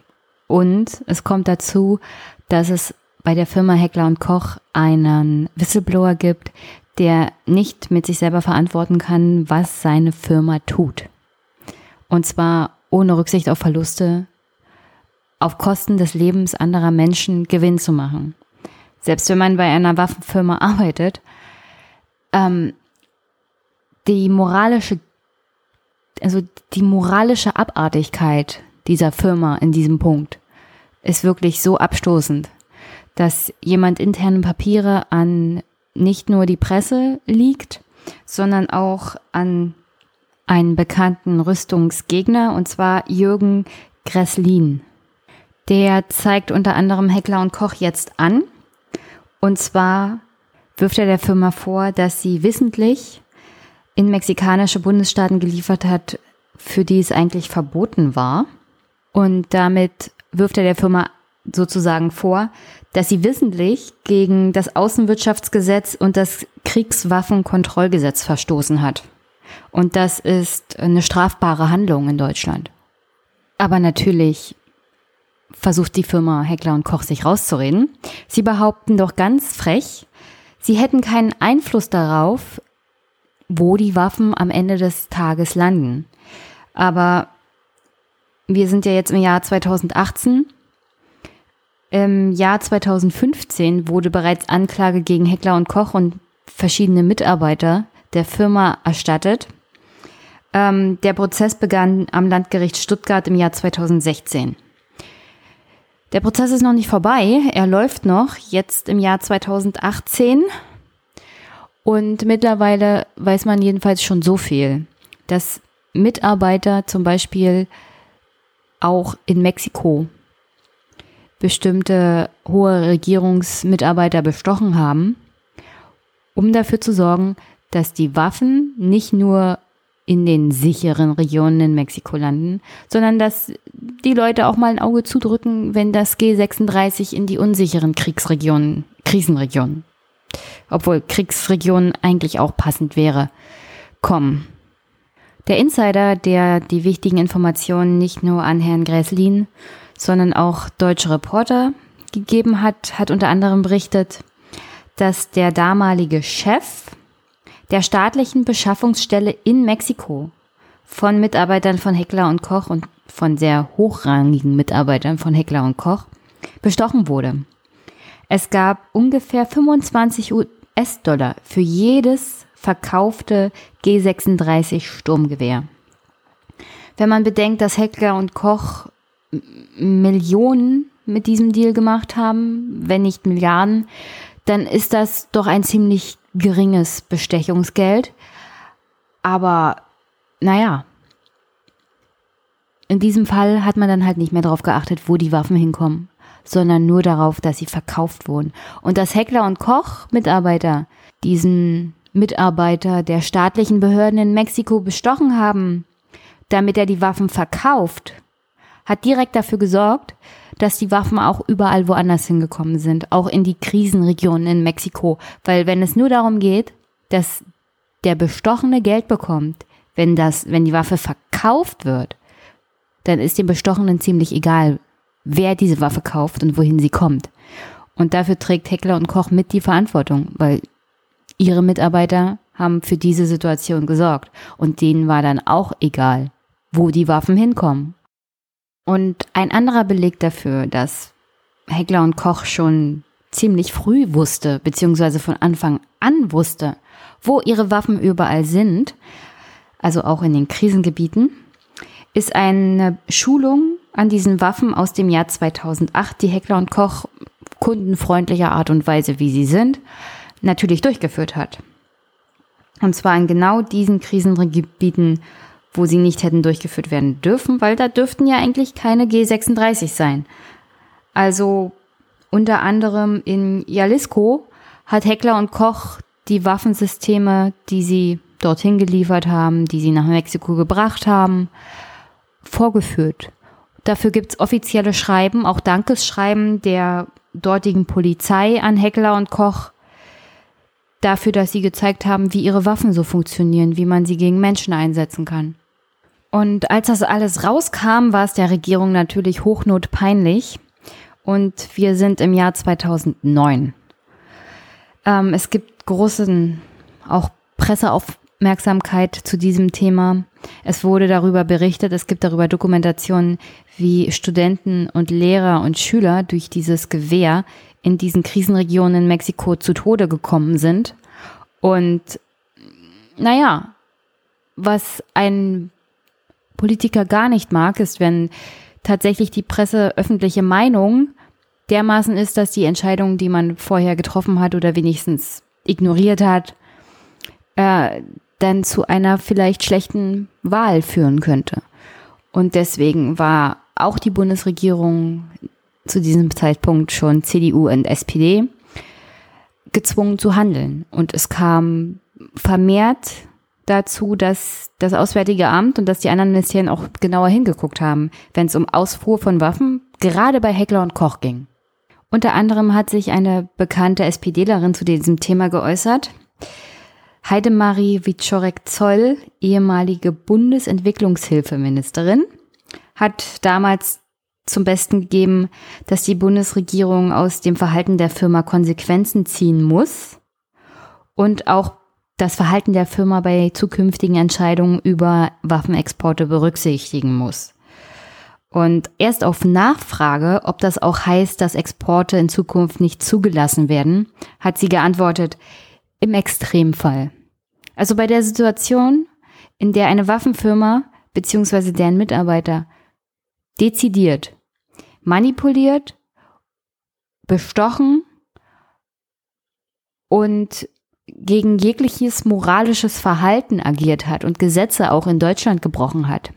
Und es kommt dazu, dass es bei der Firma Heckler und Koch einen Whistleblower gibt, der nicht mit sich selber verantworten kann, was seine Firma tut. Und zwar ohne Rücksicht auf Verluste, auf Kosten des Lebens anderer Menschen Gewinn zu machen. Selbst wenn man bei einer Waffenfirma arbeitet, ähm, die moralische, also die moralische Abartigkeit dieser Firma in diesem Punkt ist wirklich so abstoßend, dass jemand interne Papiere an nicht nur die Presse liegt, sondern auch an einen bekannten Rüstungsgegner, und zwar Jürgen Gresslin. Der zeigt unter anderem Heckler und Koch jetzt an. Und zwar wirft er der Firma vor, dass sie wissentlich in mexikanische Bundesstaaten geliefert hat, für die es eigentlich verboten war. Und damit wirft er der Firma sozusagen vor, dass sie wissentlich gegen das Außenwirtschaftsgesetz und das Kriegswaffenkontrollgesetz verstoßen hat. Und das ist eine strafbare Handlung in Deutschland. Aber natürlich versucht die Firma Heckler und Koch sich rauszureden. Sie behaupten doch ganz frech, sie hätten keinen Einfluss darauf, wo die Waffen am Ende des Tages landen. Aber wir sind ja jetzt im Jahr 2018. Im Jahr 2015 wurde bereits Anklage gegen Heckler und Koch und verschiedene Mitarbeiter der Firma erstattet. Ähm, der Prozess begann am Landgericht Stuttgart im Jahr 2016. Der Prozess ist noch nicht vorbei, er läuft noch jetzt im Jahr 2018 und mittlerweile weiß man jedenfalls schon so viel, dass Mitarbeiter zum Beispiel auch in Mexiko bestimmte hohe Regierungsmitarbeiter bestochen haben, um dafür zu sorgen, dass die Waffen nicht nur in den sicheren Regionen in Mexiko landen, sondern dass die Leute auch mal ein Auge zudrücken, wenn das G36 in die unsicheren Kriegsregionen, Krisenregionen obwohl Kriegsregion eigentlich auch passend wäre, kommen. Der Insider, der die wichtigen Informationen nicht nur an Herrn Gräslin, sondern auch deutsche Reporter gegeben hat, hat unter anderem berichtet, dass der damalige Chef der staatlichen Beschaffungsstelle in Mexiko von Mitarbeitern von Heckler und Koch und von sehr hochrangigen Mitarbeitern von Heckler und Koch bestochen wurde. Es gab ungefähr 25 US-Dollar für jedes verkaufte G36 Sturmgewehr. Wenn man bedenkt, dass Heckler und Koch Millionen mit diesem Deal gemacht haben, wenn nicht Milliarden, dann ist das doch ein ziemlich geringes Bestechungsgeld. Aber naja, in diesem Fall hat man dann halt nicht mehr darauf geachtet, wo die Waffen hinkommen sondern nur darauf, dass sie verkauft wurden. Und dass Heckler und Koch Mitarbeiter diesen Mitarbeiter der staatlichen Behörden in Mexiko bestochen haben, damit er die Waffen verkauft, hat direkt dafür gesorgt, dass die Waffen auch überall woanders hingekommen sind, auch in die Krisenregionen in Mexiko. Weil wenn es nur darum geht, dass der Bestochene Geld bekommt, wenn das, wenn die Waffe verkauft wird, dann ist dem Bestochenen ziemlich egal, wer diese Waffe kauft und wohin sie kommt. Und dafür trägt Heckler und Koch mit die Verantwortung, weil ihre Mitarbeiter haben für diese Situation gesorgt. Und denen war dann auch egal, wo die Waffen hinkommen. Und ein anderer Beleg dafür, dass Heckler und Koch schon ziemlich früh wusste, beziehungsweise von Anfang an wusste, wo ihre Waffen überall sind, also auch in den Krisengebieten, ist eine Schulung an diesen Waffen aus dem Jahr 2008, die Heckler und Koch kundenfreundlicher Art und Weise, wie sie sind, natürlich durchgeführt hat. Und zwar in genau diesen Krisengebieten, wo sie nicht hätten durchgeführt werden dürfen, weil da dürften ja eigentlich keine G36 sein. Also unter anderem in Jalisco hat Heckler und Koch die Waffensysteme, die sie dorthin geliefert haben, die sie nach Mexiko gebracht haben, vorgeführt. Dafür gibt's offizielle Schreiben, auch Dankesschreiben der dortigen Polizei an Heckler und Koch, dafür, dass sie gezeigt haben, wie ihre Waffen so funktionieren, wie man sie gegen Menschen einsetzen kann. Und als das alles rauskam, war es der Regierung natürlich hochnotpeinlich. Und wir sind im Jahr 2009. Ähm, es gibt großen, auch Presseaufmerksamkeit zu diesem Thema. Es wurde darüber berichtet, es gibt darüber Dokumentationen, wie Studenten und Lehrer und Schüler durch dieses Gewehr in diesen Krisenregionen in Mexiko zu Tode gekommen sind. Und naja, was ein Politiker gar nicht mag, ist, wenn tatsächlich die Presse öffentliche Meinung dermaßen ist, dass die Entscheidungen, die man vorher getroffen hat oder wenigstens ignoriert hat, äh, dann zu einer vielleicht schlechten Wahl führen könnte. Und deswegen war auch die Bundesregierung zu diesem Zeitpunkt schon CDU und SPD gezwungen zu handeln. Und es kam vermehrt dazu, dass das Auswärtige Amt und dass die anderen Ministerien auch genauer hingeguckt haben, wenn es um Ausfuhr von Waffen gerade bei Heckler und Koch ging. Unter anderem hat sich eine bekannte SPDlerin zu diesem Thema geäußert. Heidemarie Wiczorek-Zoll, ehemalige Bundesentwicklungshilfeministerin, hat damals zum Besten gegeben, dass die Bundesregierung aus dem Verhalten der Firma Konsequenzen ziehen muss und auch das Verhalten der Firma bei zukünftigen Entscheidungen über Waffenexporte berücksichtigen muss. Und erst auf Nachfrage, ob das auch heißt, dass Exporte in Zukunft nicht zugelassen werden, hat sie geantwortet, im Extremfall. Also bei der Situation, in der eine Waffenfirma bzw. deren Mitarbeiter dezidiert, manipuliert, bestochen und gegen jegliches moralisches Verhalten agiert hat und Gesetze auch in Deutschland gebrochen hat,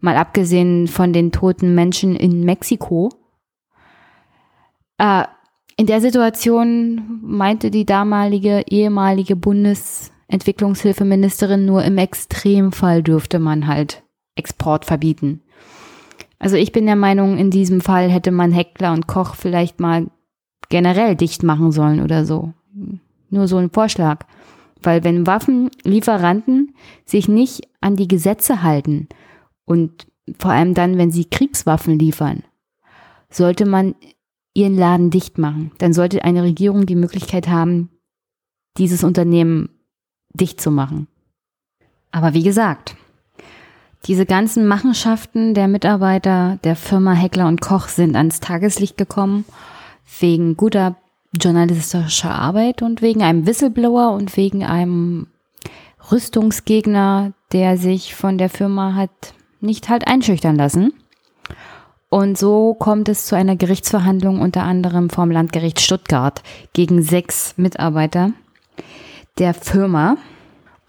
mal abgesehen von den toten Menschen in Mexiko. Äh, in der Situation meinte die damalige ehemalige Bundesentwicklungshilfeministerin nur im Extremfall dürfte man halt Export verbieten. Also ich bin der Meinung, in diesem Fall hätte man Heckler und Koch vielleicht mal generell dicht machen sollen oder so. Nur so ein Vorschlag. Weil wenn Waffenlieferanten sich nicht an die Gesetze halten und vor allem dann, wenn sie Kriegswaffen liefern, sollte man ihren Laden dicht machen. Dann sollte eine Regierung die Möglichkeit haben, dieses Unternehmen dicht zu machen. Aber wie gesagt, diese ganzen Machenschaften der Mitarbeiter der Firma Heckler und Koch sind ans Tageslicht gekommen wegen guter journalistischer Arbeit und wegen einem Whistleblower und wegen einem Rüstungsgegner, der sich von der Firma hat nicht halt einschüchtern lassen. Und so kommt es zu einer Gerichtsverhandlung unter anderem vom Landgericht Stuttgart gegen sechs Mitarbeiter der Firma.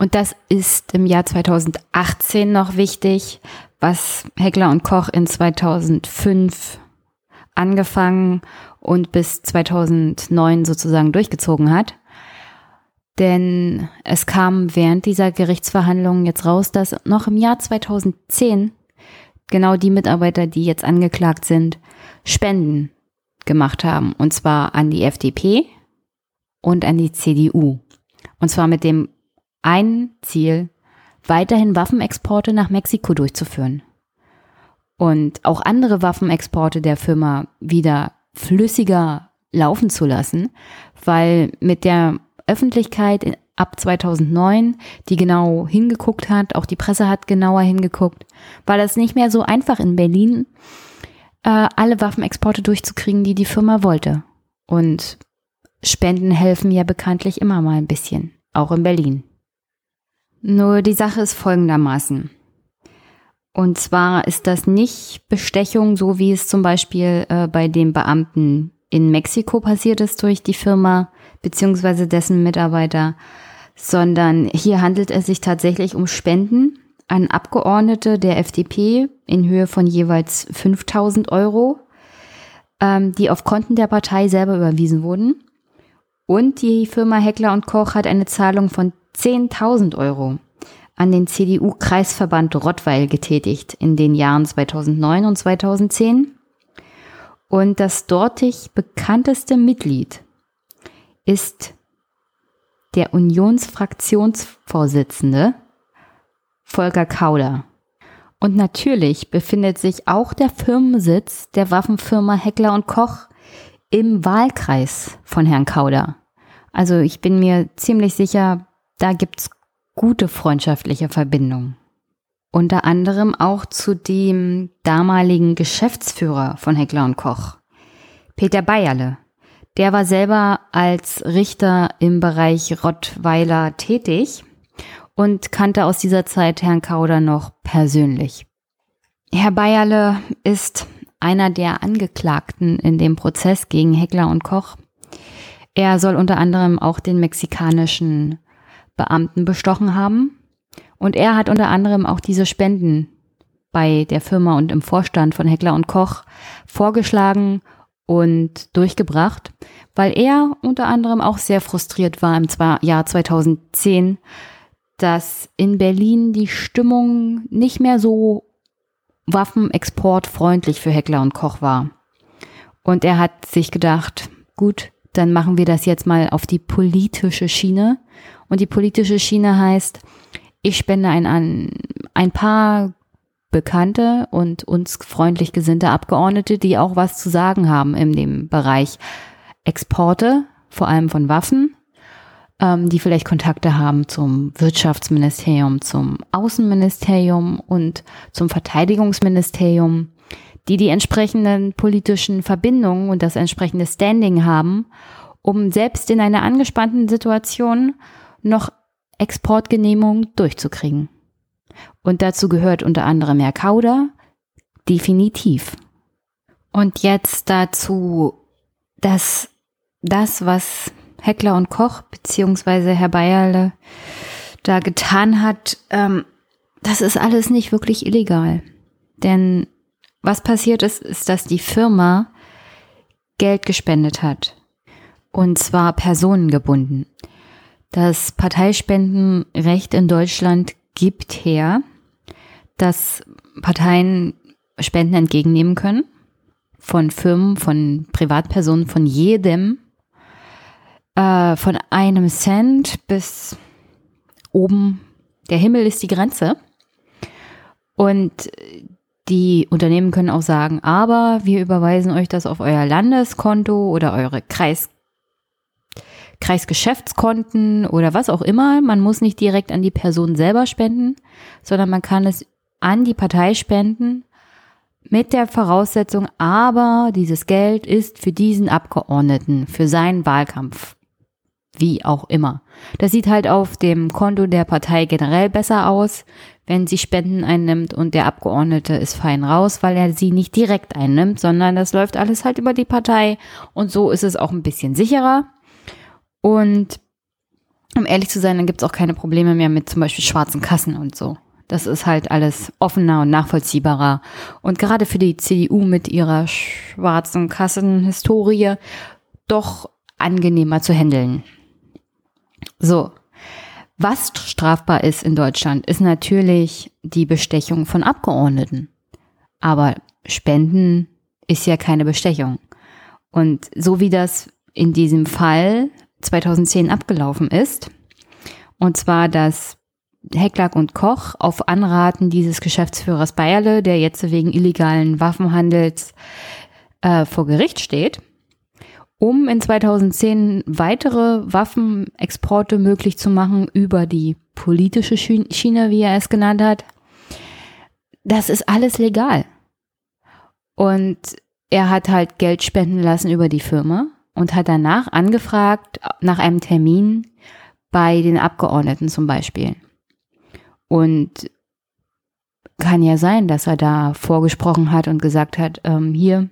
Und das ist im Jahr 2018 noch wichtig, was Heckler und Koch in 2005 angefangen und bis 2009 sozusagen durchgezogen hat. Denn es kam während dieser Gerichtsverhandlungen jetzt raus, dass noch im Jahr 2010 genau die Mitarbeiter, die jetzt angeklagt sind, Spenden gemacht haben. Und zwar an die FDP und an die CDU. Und zwar mit dem einen Ziel, weiterhin Waffenexporte nach Mexiko durchzuführen. Und auch andere Waffenexporte der Firma wieder flüssiger laufen zu lassen, weil mit der Öffentlichkeit ab 2009, die genau hingeguckt hat, auch die Presse hat genauer hingeguckt, war das nicht mehr so einfach in Berlin, äh, alle Waffenexporte durchzukriegen, die die Firma wollte. Und Spenden helfen ja bekanntlich immer mal ein bisschen, auch in Berlin. Nur die Sache ist folgendermaßen. Und zwar ist das nicht Bestechung, so wie es zum Beispiel äh, bei dem Beamten in Mexiko passiert ist durch die Firma beziehungsweise dessen Mitarbeiter, sondern hier handelt es sich tatsächlich um Spenden an Abgeordnete der FDP in Höhe von jeweils 5000 Euro, ähm, die auf Konten der Partei selber überwiesen wurden. Und die Firma Heckler und Koch hat eine Zahlung von 10.000 Euro an den CDU-Kreisverband Rottweil getätigt in den Jahren 2009 und 2010. Und das dortig bekannteste Mitglied ist der Unionsfraktionsvorsitzende Volker Kauder. Und natürlich befindet sich auch der Firmensitz der Waffenfirma Heckler und Koch im Wahlkreis von Herrn Kauder. Also ich bin mir ziemlich sicher, da gibt's gute freundschaftliche Verbindungen. Unter anderem auch zu dem damaligen Geschäftsführer von Heckler und Koch, Peter Bayerle. Der war selber als Richter im Bereich Rottweiler tätig und kannte aus dieser Zeit Herrn Kauder noch persönlich. Herr Bayerle ist einer der Angeklagten in dem Prozess gegen Heckler und Koch. Er soll unter anderem auch den mexikanischen Beamten bestochen haben und er hat unter anderem auch diese Spenden bei der Firma und im Vorstand von Heckler und Koch vorgeschlagen und durchgebracht, weil er unter anderem auch sehr frustriert war im Jahr 2010, dass in Berlin die Stimmung nicht mehr so waffenexportfreundlich für Heckler und Koch war. Und er hat sich gedacht, gut, dann machen wir das jetzt mal auf die politische Schiene. Und die politische Schiene heißt, ich spende ein, ein, ein paar bekannte und uns freundlich gesinnte Abgeordnete, die auch was zu sagen haben in dem Bereich Exporte, vor allem von Waffen, ähm, die vielleicht Kontakte haben zum Wirtschaftsministerium, zum Außenministerium und zum Verteidigungsministerium, die die entsprechenden politischen Verbindungen und das entsprechende Standing haben, um selbst in einer angespannten Situation noch Exportgenehmigung durchzukriegen. Und dazu gehört unter anderem Herr Kauder, definitiv. Und jetzt dazu, dass das, was Heckler und Koch beziehungsweise Herr Bayerle da getan hat, ähm, das ist alles nicht wirklich illegal. Denn was passiert ist, ist, dass die Firma Geld gespendet hat. Und zwar personengebunden. Das Parteispendenrecht in Deutschland gibt her, dass Parteien Spenden entgegennehmen können von Firmen, von Privatpersonen, von jedem, äh, von einem Cent bis oben. Der Himmel ist die Grenze. Und die Unternehmen können auch sagen, aber wir überweisen euch das auf euer Landeskonto oder eure Kreis Kreisgeschäftskonten oder was auch immer. Man muss nicht direkt an die Person selber spenden, sondern man kann es an die Partei spenden mit der Voraussetzung, aber dieses Geld ist für diesen Abgeordneten, für seinen Wahlkampf. Wie auch immer. Das sieht halt auf dem Konto der Partei generell besser aus, wenn sie Spenden einnimmt und der Abgeordnete ist fein raus, weil er sie nicht direkt einnimmt, sondern das läuft alles halt über die Partei und so ist es auch ein bisschen sicherer. Und um ehrlich zu sein, dann gibt es auch keine Probleme mehr mit zum Beispiel schwarzen Kassen und so. Das ist halt alles offener und nachvollziehbarer. Und gerade für die CDU mit ihrer schwarzen Kassenhistorie doch angenehmer zu handeln. So. Was strafbar ist in Deutschland, ist natürlich die Bestechung von Abgeordneten. Aber Spenden ist ja keine Bestechung. Und so wie das in diesem Fall 2010 abgelaufen ist. Und zwar, dass Hecklack und Koch auf Anraten dieses Geschäftsführers Bayerle, der jetzt wegen illegalen Waffenhandels äh, vor Gericht steht, um in 2010 weitere Waffenexporte möglich zu machen über die politische Schiene, wie er es genannt hat. Das ist alles legal. Und er hat halt Geld spenden lassen über die Firma und hat danach angefragt nach einem Termin bei den Abgeordneten zum Beispiel. Und kann ja sein, dass er da vorgesprochen hat und gesagt hat, ähm, hier,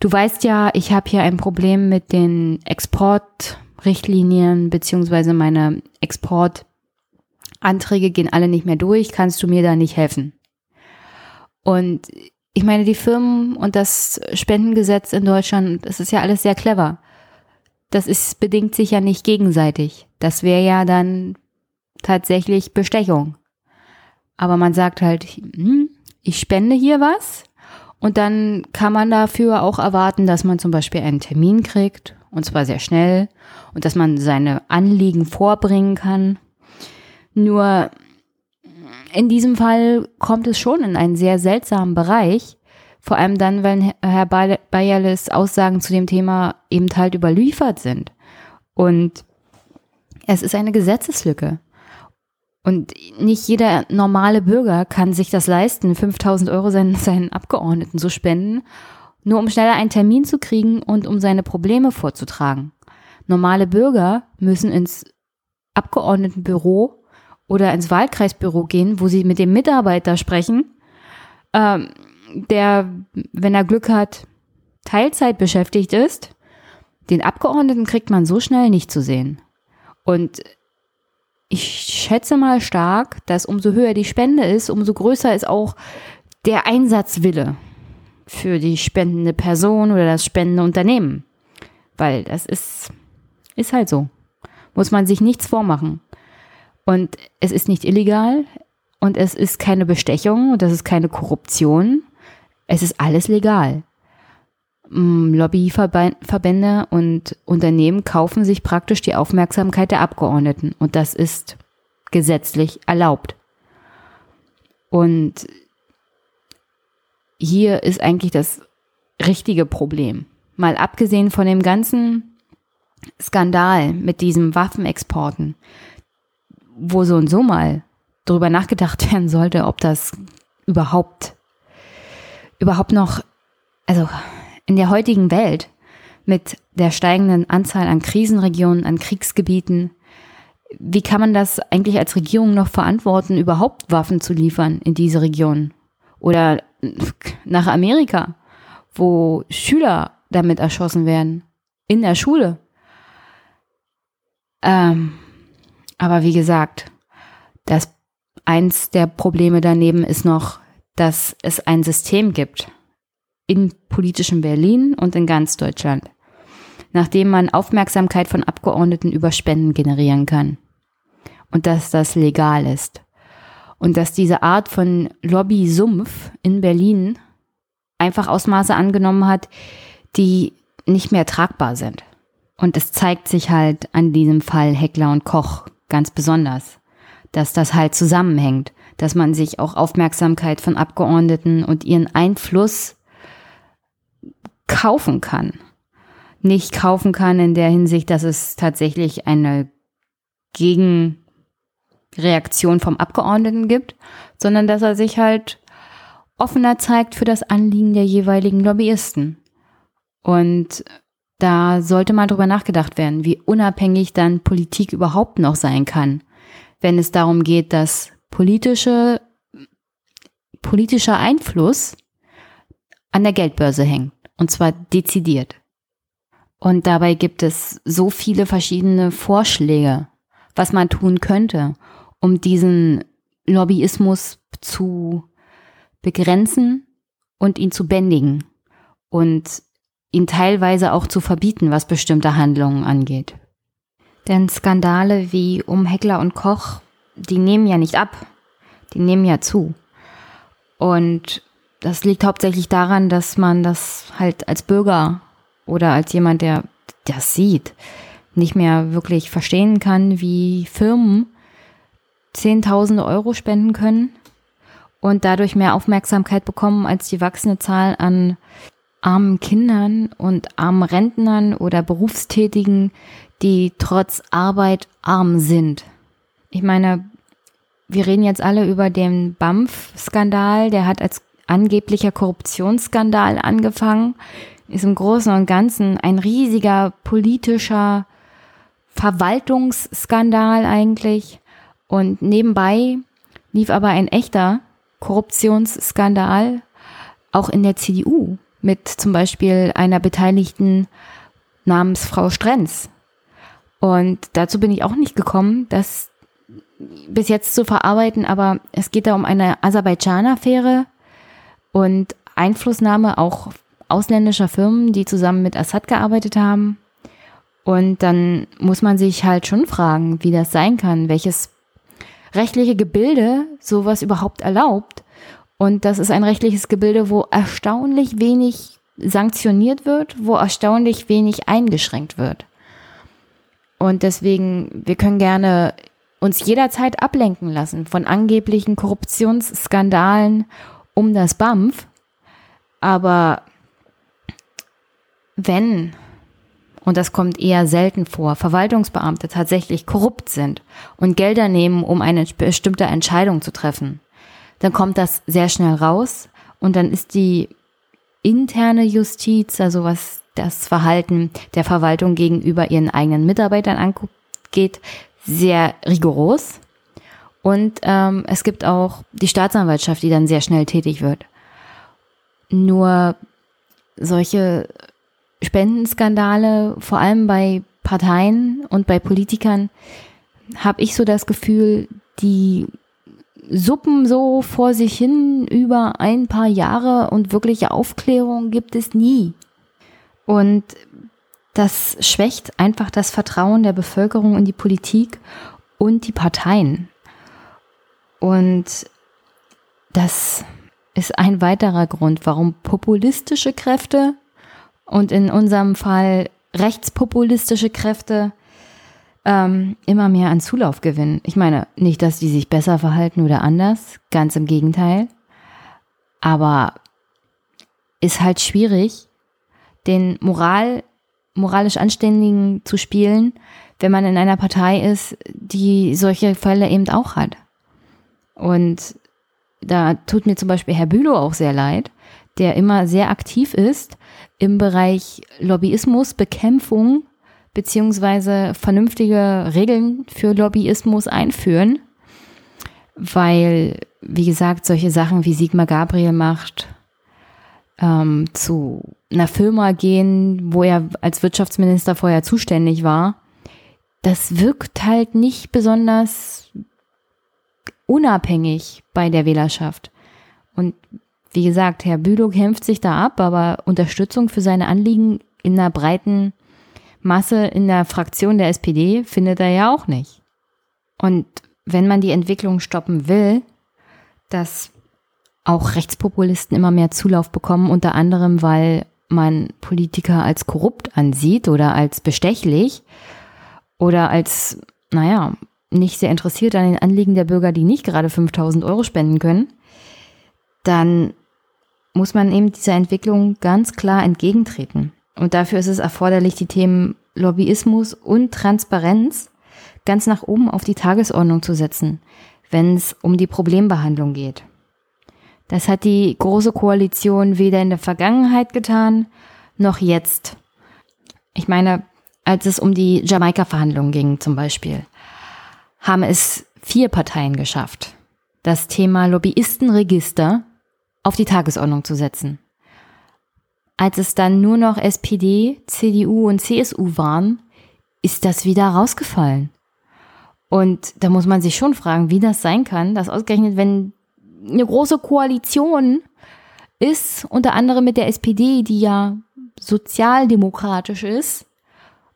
du weißt ja, ich habe hier ein Problem mit den Export Richtlinien beziehungsweise meine Exportanträge gehen alle nicht mehr durch. Kannst du mir da nicht helfen? Und ich meine, die Firmen und das Spendengesetz in Deutschland, das ist ja alles sehr clever. Das ist, bedingt sich ja nicht gegenseitig. Das wäre ja dann tatsächlich Bestechung. Aber man sagt halt, hm, ich spende hier was und dann kann man dafür auch erwarten, dass man zum Beispiel einen Termin kriegt und zwar sehr schnell und dass man seine Anliegen vorbringen kann. Nur in diesem Fall kommt es schon in einen sehr seltsamen Bereich, vor allem dann, wenn Herr Bayerles Aussagen zu dem Thema eben halt überliefert sind. Und es ist eine Gesetzeslücke. Und nicht jeder normale Bürger kann sich das leisten, 5000 Euro seinen, seinen Abgeordneten zu spenden, nur um schneller einen Termin zu kriegen und um seine Probleme vorzutragen. Normale Bürger müssen ins Abgeordnetenbüro oder ins Wahlkreisbüro gehen, wo sie mit dem Mitarbeiter sprechen, ähm, der, wenn er Glück hat, Teilzeit beschäftigt ist. Den Abgeordneten kriegt man so schnell nicht zu sehen. Und ich schätze mal stark, dass umso höher die Spende ist, umso größer ist auch der Einsatzwille für die spendende Person oder das spendende Unternehmen. Weil das ist, ist halt so. Muss man sich nichts vormachen. Und es ist nicht illegal und es ist keine Bestechung und das ist keine Korruption. Es ist alles legal. Mm, Lobbyverbände und Unternehmen kaufen sich praktisch die Aufmerksamkeit der Abgeordneten und das ist gesetzlich erlaubt. Und hier ist eigentlich das richtige Problem. Mal abgesehen von dem ganzen Skandal mit diesen Waffenexporten, wo so und so mal drüber nachgedacht werden sollte, ob das überhaupt, überhaupt noch, also in der heutigen Welt mit der steigenden Anzahl an Krisenregionen, an Kriegsgebieten, wie kann man das eigentlich als Regierung noch verantworten, überhaupt Waffen zu liefern in diese Region? Oder nach Amerika, wo Schüler damit erschossen werden, in der Schule. Ähm, aber wie gesagt, das eins der Probleme daneben ist noch, dass es ein System gibt, in politischem Berlin und in ganz Deutschland, nachdem man Aufmerksamkeit von Abgeordneten über Spenden generieren kann. Und dass das legal ist. Und dass diese Art von Lobby-Sumpf in Berlin einfach Ausmaße angenommen hat, die nicht mehr tragbar sind. Und es zeigt sich halt an diesem Fall Heckler und Koch ganz besonders, dass das halt zusammenhängt, dass man sich auch Aufmerksamkeit von Abgeordneten und ihren Einfluss kaufen kann. Nicht kaufen kann in der Hinsicht, dass es tatsächlich eine Gegenreaktion vom Abgeordneten gibt, sondern dass er sich halt offener zeigt für das Anliegen der jeweiligen Lobbyisten. Und da sollte mal drüber nachgedacht werden, wie unabhängig dann Politik überhaupt noch sein kann, wenn es darum geht, dass politische, politischer Einfluss an der Geldbörse hängt. Und zwar dezidiert. Und dabei gibt es so viele verschiedene Vorschläge, was man tun könnte, um diesen Lobbyismus zu begrenzen und ihn zu bändigen und ihn teilweise auch zu verbieten, was bestimmte Handlungen angeht. Denn Skandale wie um Heckler und Koch, die nehmen ja nicht ab, die nehmen ja zu. Und das liegt hauptsächlich daran, dass man das halt als Bürger oder als jemand, der das sieht, nicht mehr wirklich verstehen kann, wie Firmen Zehntausende Euro spenden können und dadurch mehr Aufmerksamkeit bekommen als die wachsende Zahl an armen Kindern und armen Rentnern oder Berufstätigen, die trotz Arbeit arm sind. Ich meine, wir reden jetzt alle über den BAMF-Skandal, der hat als angeblicher Korruptionsskandal angefangen, ist im Großen und Ganzen ein riesiger politischer Verwaltungsskandal eigentlich. Und nebenbei lief aber ein echter Korruptionsskandal auch in der CDU mit zum Beispiel einer Beteiligten namens Frau Strenz. Und dazu bin ich auch nicht gekommen, das bis jetzt zu verarbeiten, aber es geht da um eine Aserbaidschan-Affäre und Einflussnahme auch ausländischer Firmen, die zusammen mit Assad gearbeitet haben. Und dann muss man sich halt schon fragen, wie das sein kann, welches rechtliche Gebilde sowas überhaupt erlaubt. Und das ist ein rechtliches Gebilde, wo erstaunlich wenig sanktioniert wird, wo erstaunlich wenig eingeschränkt wird. Und deswegen, wir können gerne uns jederzeit ablenken lassen von angeblichen Korruptionsskandalen um das BAMF. Aber wenn, und das kommt eher selten vor, Verwaltungsbeamte tatsächlich korrupt sind und Gelder nehmen, um eine bestimmte Entscheidung zu treffen, dann kommt das sehr schnell raus und dann ist die interne Justiz, also was das Verhalten der Verwaltung gegenüber ihren eigenen Mitarbeitern angeht, sehr rigoros. Und ähm, es gibt auch die Staatsanwaltschaft, die dann sehr schnell tätig wird. Nur solche Spendenskandale, vor allem bei Parteien und bei Politikern, habe ich so das Gefühl, die suppen so vor sich hin über ein paar Jahre und wirkliche Aufklärung gibt es nie. Und das schwächt einfach das Vertrauen der Bevölkerung in die Politik und die Parteien. Und das ist ein weiterer Grund, warum populistische Kräfte und in unserem Fall rechtspopulistische Kräfte ähm, immer mehr an Zulauf gewinnen. Ich meine, nicht, dass die sich besser verhalten oder anders, ganz im Gegenteil. Aber ist halt schwierig, den Moral, moralisch Anständigen zu spielen, wenn man in einer Partei ist, die solche Fälle eben auch hat. Und da tut mir zum Beispiel Herr Bülow auch sehr leid, der immer sehr aktiv ist im Bereich Lobbyismus, Bekämpfung beziehungsweise vernünftige Regeln für Lobbyismus einführen, weil, wie gesagt, solche Sachen wie Sigmar Gabriel macht, ähm, zu einer Firma gehen, wo er als Wirtschaftsminister vorher zuständig war, das wirkt halt nicht besonders unabhängig bei der Wählerschaft. Und wie gesagt, Herr Bülow kämpft sich da ab, aber Unterstützung für seine Anliegen in einer breiten Masse in der Fraktion der SPD findet er ja auch nicht. Und wenn man die Entwicklung stoppen will, dass auch Rechtspopulisten immer mehr Zulauf bekommen, unter anderem, weil man Politiker als korrupt ansieht oder als bestechlich oder als, naja, nicht sehr interessiert an den Anliegen der Bürger, die nicht gerade 5000 Euro spenden können, dann muss man eben dieser Entwicklung ganz klar entgegentreten. Und dafür ist es erforderlich, die Themen Lobbyismus und Transparenz ganz nach oben auf die Tagesordnung zu setzen, wenn es um die Problembehandlung geht. Das hat die Große Koalition weder in der Vergangenheit getan, noch jetzt. Ich meine, als es um die Jamaika-Verhandlungen ging zum Beispiel, haben es vier Parteien geschafft, das Thema Lobbyistenregister auf die Tagesordnung zu setzen. Als es dann nur noch SPD, CDU und CSU waren, ist das wieder rausgefallen. Und da muss man sich schon fragen, wie das sein kann, dass ausgerechnet, wenn eine große Koalition ist, unter anderem mit der SPD, die ja sozialdemokratisch ist,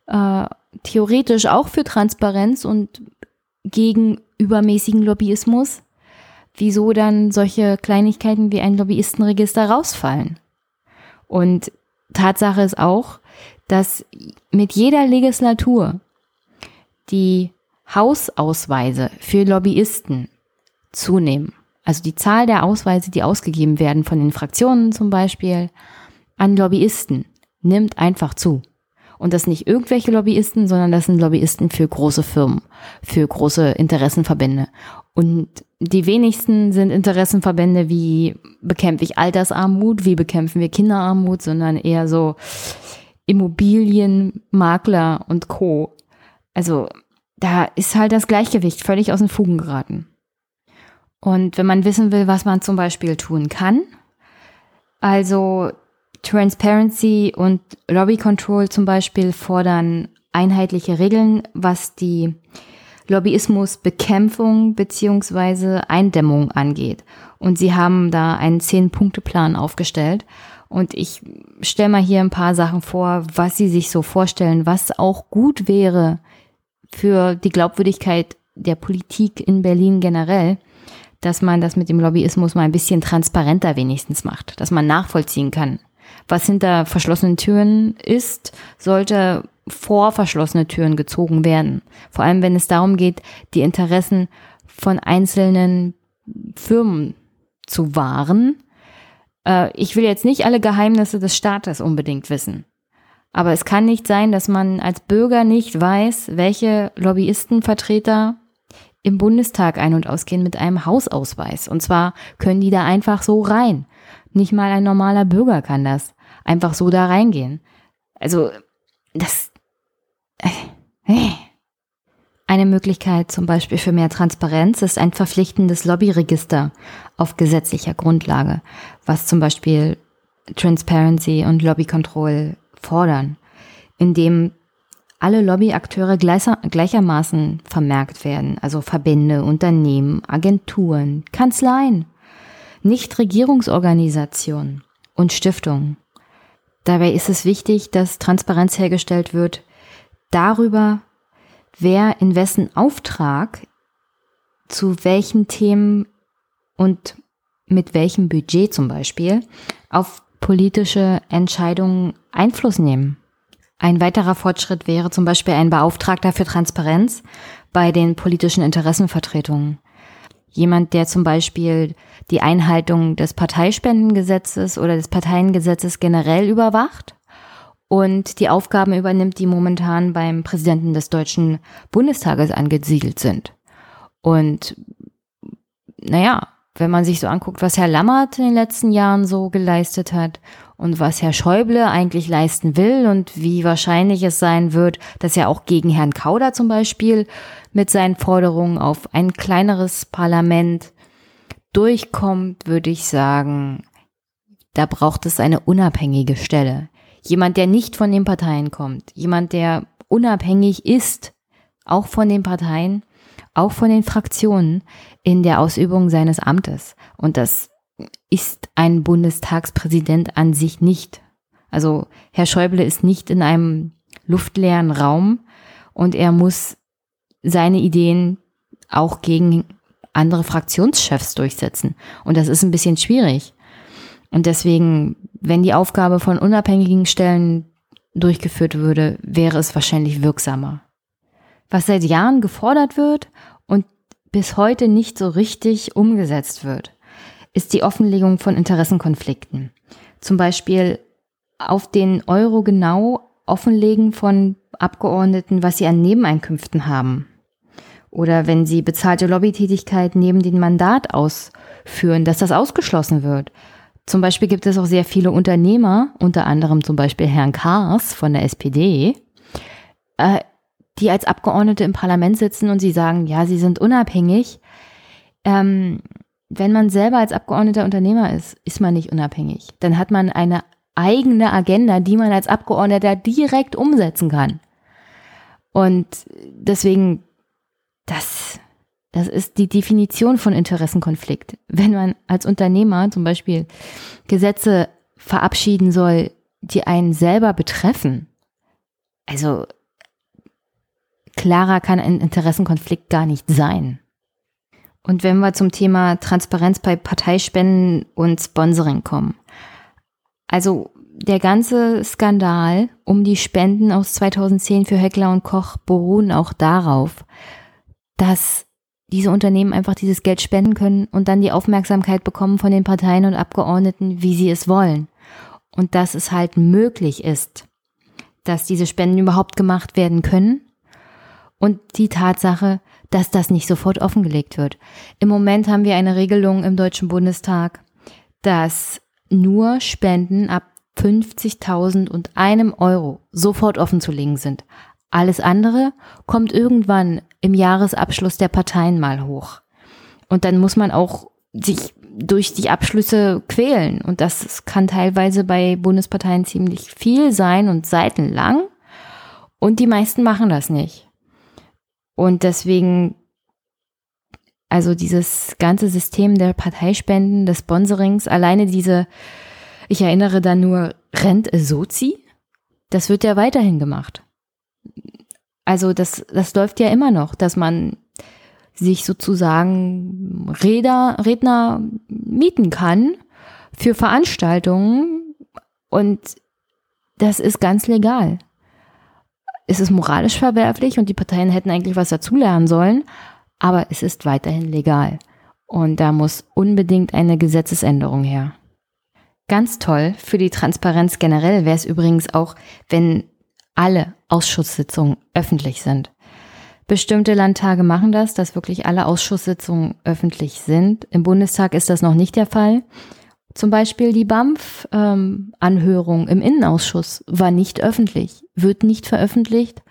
äh, theoretisch auch für Transparenz und gegen übermäßigen Lobbyismus, wieso dann solche Kleinigkeiten wie ein Lobbyistenregister rausfallen. Und Tatsache ist auch, dass mit jeder Legislatur die Hausausweise für Lobbyisten zunehmen. Also die Zahl der Ausweise, die ausgegeben werden von den Fraktionen zum Beispiel an Lobbyisten, nimmt einfach zu. Und das nicht irgendwelche Lobbyisten, sondern das sind Lobbyisten für große Firmen, für große Interessenverbände. Und die wenigsten sind Interessenverbände wie bekämpfe ich Altersarmut, wie bekämpfen wir Kinderarmut, sondern eher so Immobilienmakler und Co. Also da ist halt das Gleichgewicht völlig aus den Fugen geraten. Und wenn man wissen will, was man zum Beispiel tun kann, also Transparency und Lobby Control zum Beispiel fordern einheitliche Regeln, was die Lobbyismusbekämpfung beziehungsweise Eindämmung angeht. Und sie haben da einen Zehn-Punkte-Plan aufgestellt. Und ich stelle mal hier ein paar Sachen vor, was sie sich so vorstellen, was auch gut wäre für die Glaubwürdigkeit der Politik in Berlin generell, dass man das mit dem Lobbyismus mal ein bisschen transparenter wenigstens macht, dass man nachvollziehen kann. Was hinter verschlossenen Türen ist, sollte vor verschlossene Türen gezogen werden. Vor allem, wenn es darum geht, die Interessen von einzelnen Firmen zu wahren. Äh, ich will jetzt nicht alle Geheimnisse des Staates unbedingt wissen. Aber es kann nicht sein, dass man als Bürger nicht weiß, welche Lobbyistenvertreter im Bundestag ein- und ausgehen mit einem Hausausweis. Und zwar können die da einfach so rein. Nicht mal ein normaler Bürger kann das. Einfach so da reingehen. Also, das. Äh, äh. Eine Möglichkeit zum Beispiel für mehr Transparenz ist ein verpflichtendes Lobbyregister auf gesetzlicher Grundlage, was zum Beispiel Transparency und Lobby Control fordern, indem alle Lobbyakteure gleicher, gleichermaßen vermerkt werden, also Verbände, Unternehmen, Agenturen, Kanzleien, Nichtregierungsorganisationen und Stiftungen. Dabei ist es wichtig, dass Transparenz hergestellt wird darüber, wer in wessen Auftrag zu welchen Themen und mit welchem Budget zum Beispiel auf politische Entscheidungen Einfluss nehmen. Ein weiterer Fortschritt wäre zum Beispiel ein Beauftragter für Transparenz bei den politischen Interessenvertretungen. Jemand, der zum Beispiel die Einhaltung des Parteispendengesetzes oder des Parteiengesetzes generell überwacht und die Aufgaben übernimmt, die momentan beim Präsidenten des Deutschen Bundestages angesiedelt sind. Und naja, wenn man sich so anguckt, was Herr Lammert in den letzten Jahren so geleistet hat und was Herr Schäuble eigentlich leisten will und wie wahrscheinlich es sein wird, dass er auch gegen Herrn Kauder zum Beispiel mit seinen Forderungen auf ein kleineres Parlament durchkommt, würde ich sagen, da braucht es eine unabhängige Stelle. Jemand, der nicht von den Parteien kommt, jemand, der unabhängig ist, auch von den Parteien, auch von den Fraktionen in der Ausübung seines Amtes. Und das ist ein Bundestagspräsident an sich nicht. Also Herr Schäuble ist nicht in einem luftleeren Raum und er muss seine Ideen auch gegen andere Fraktionschefs durchsetzen. Und das ist ein bisschen schwierig. Und deswegen, wenn die Aufgabe von unabhängigen Stellen durchgeführt würde, wäre es wahrscheinlich wirksamer. Was seit Jahren gefordert wird und bis heute nicht so richtig umgesetzt wird, ist die Offenlegung von Interessenkonflikten. Zum Beispiel auf den Euro genau offenlegen von Abgeordneten, was sie an Nebeneinkünften haben. Oder wenn sie bezahlte Lobbytätigkeit neben dem Mandat ausführen, dass das ausgeschlossen wird. Zum Beispiel gibt es auch sehr viele Unternehmer, unter anderem zum Beispiel Herrn Kars von der SPD, äh, die als Abgeordnete im Parlament sitzen und sie sagen, ja, sie sind unabhängig. Ähm, wenn man selber als Abgeordneter Unternehmer ist, ist man nicht unabhängig. Dann hat man eine eigene Agenda, die man als Abgeordneter direkt umsetzen kann. Und deswegen, das das ist die Definition von Interessenkonflikt. Wenn man als Unternehmer zum Beispiel Gesetze verabschieden soll, die einen selber betreffen, also klarer kann ein Interessenkonflikt gar nicht sein. Und wenn wir zum Thema Transparenz bei Parteispenden und Sponsoring kommen. Also der ganze Skandal um die Spenden aus 2010 für Heckler und Koch beruhen auch darauf, dass diese Unternehmen einfach dieses Geld spenden können und dann die Aufmerksamkeit bekommen von den Parteien und Abgeordneten, wie sie es wollen. Und dass es halt möglich ist, dass diese Spenden überhaupt gemacht werden können. Und die Tatsache, dass das nicht sofort offengelegt wird. Im Moment haben wir eine Regelung im Deutschen Bundestag, dass nur Spenden ab 50.000 und einem Euro sofort offenzulegen sind. Alles andere kommt irgendwann im Jahresabschluss der Parteien mal hoch. Und dann muss man auch sich durch die Abschlüsse quälen. Und das kann teilweise bei Bundesparteien ziemlich viel sein und seitenlang. Und die meisten machen das nicht. Und deswegen, also dieses ganze System der Parteispenden, des Sponsorings, alleine diese, ich erinnere da nur Rent Sozi, das wird ja weiterhin gemacht. Also das, das läuft ja immer noch, dass man sich sozusagen Räder, Redner mieten kann für Veranstaltungen und das ist ganz legal. Es ist moralisch verwerflich und die Parteien hätten eigentlich was dazulernen sollen, aber es ist weiterhin legal. Und da muss unbedingt eine Gesetzesänderung her. Ganz toll für die Transparenz generell wäre es übrigens auch, wenn alle Ausschusssitzungen öffentlich sind. Bestimmte Landtage machen das, dass wirklich alle Ausschusssitzungen öffentlich sind. Im Bundestag ist das noch nicht der Fall. Zum Beispiel die BAMF-Anhörung ähm, im Innenausschuss war nicht öffentlich, wird nicht veröffentlicht.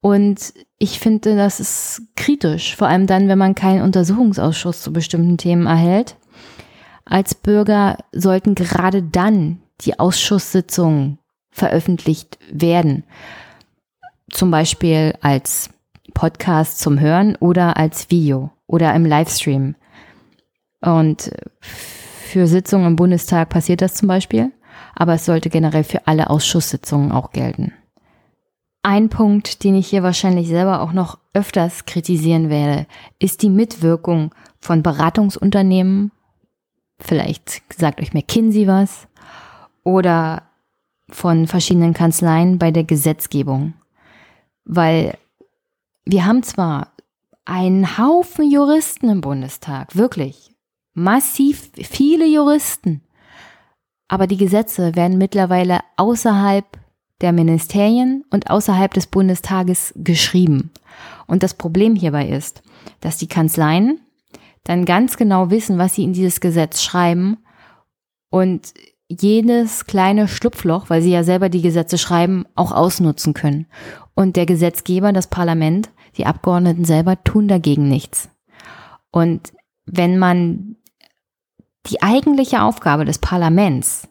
Und ich finde, das ist kritisch, vor allem dann, wenn man keinen Untersuchungsausschuss zu bestimmten Themen erhält. Als Bürger sollten gerade dann die Ausschusssitzungen veröffentlicht werden. Zum Beispiel als Podcast zum Hören oder als Video oder im Livestream. Und für Sitzungen im Bundestag passiert das zum Beispiel, aber es sollte generell für alle Ausschusssitzungen auch gelten. Ein Punkt, den ich hier wahrscheinlich selber auch noch öfters kritisieren werde, ist die Mitwirkung von Beratungsunternehmen. Vielleicht sagt euch McKinsey was. Oder von verschiedenen Kanzleien bei der Gesetzgebung. Weil wir haben zwar einen Haufen Juristen im Bundestag, wirklich massiv viele Juristen, aber die Gesetze werden mittlerweile außerhalb der Ministerien und außerhalb des Bundestages geschrieben. Und das Problem hierbei ist, dass die Kanzleien dann ganz genau wissen, was sie in dieses Gesetz schreiben und jedes kleine Schlupfloch, weil sie ja selber die Gesetze schreiben, auch ausnutzen können. Und der Gesetzgeber, das Parlament, die Abgeordneten selber tun dagegen nichts. Und wenn man die eigentliche Aufgabe des Parlaments,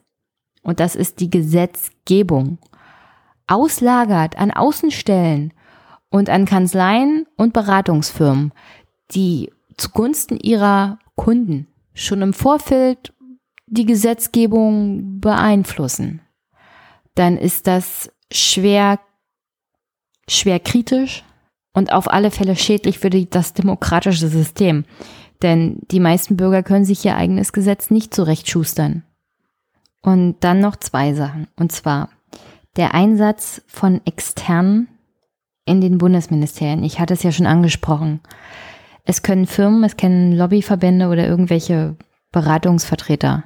und das ist die Gesetzgebung, auslagert an Außenstellen und an Kanzleien und Beratungsfirmen, die zugunsten ihrer Kunden schon im Vorfeld die Gesetzgebung beeinflussen, dann ist das schwer, schwer kritisch und auf alle Fälle schädlich für das demokratische System. Denn die meisten Bürger können sich ihr eigenes Gesetz nicht zurechtschustern. Und dann noch zwei Sachen. Und zwar der Einsatz von Externen in den Bundesministerien. Ich hatte es ja schon angesprochen. Es können Firmen, es können Lobbyverbände oder irgendwelche Beratungsvertreter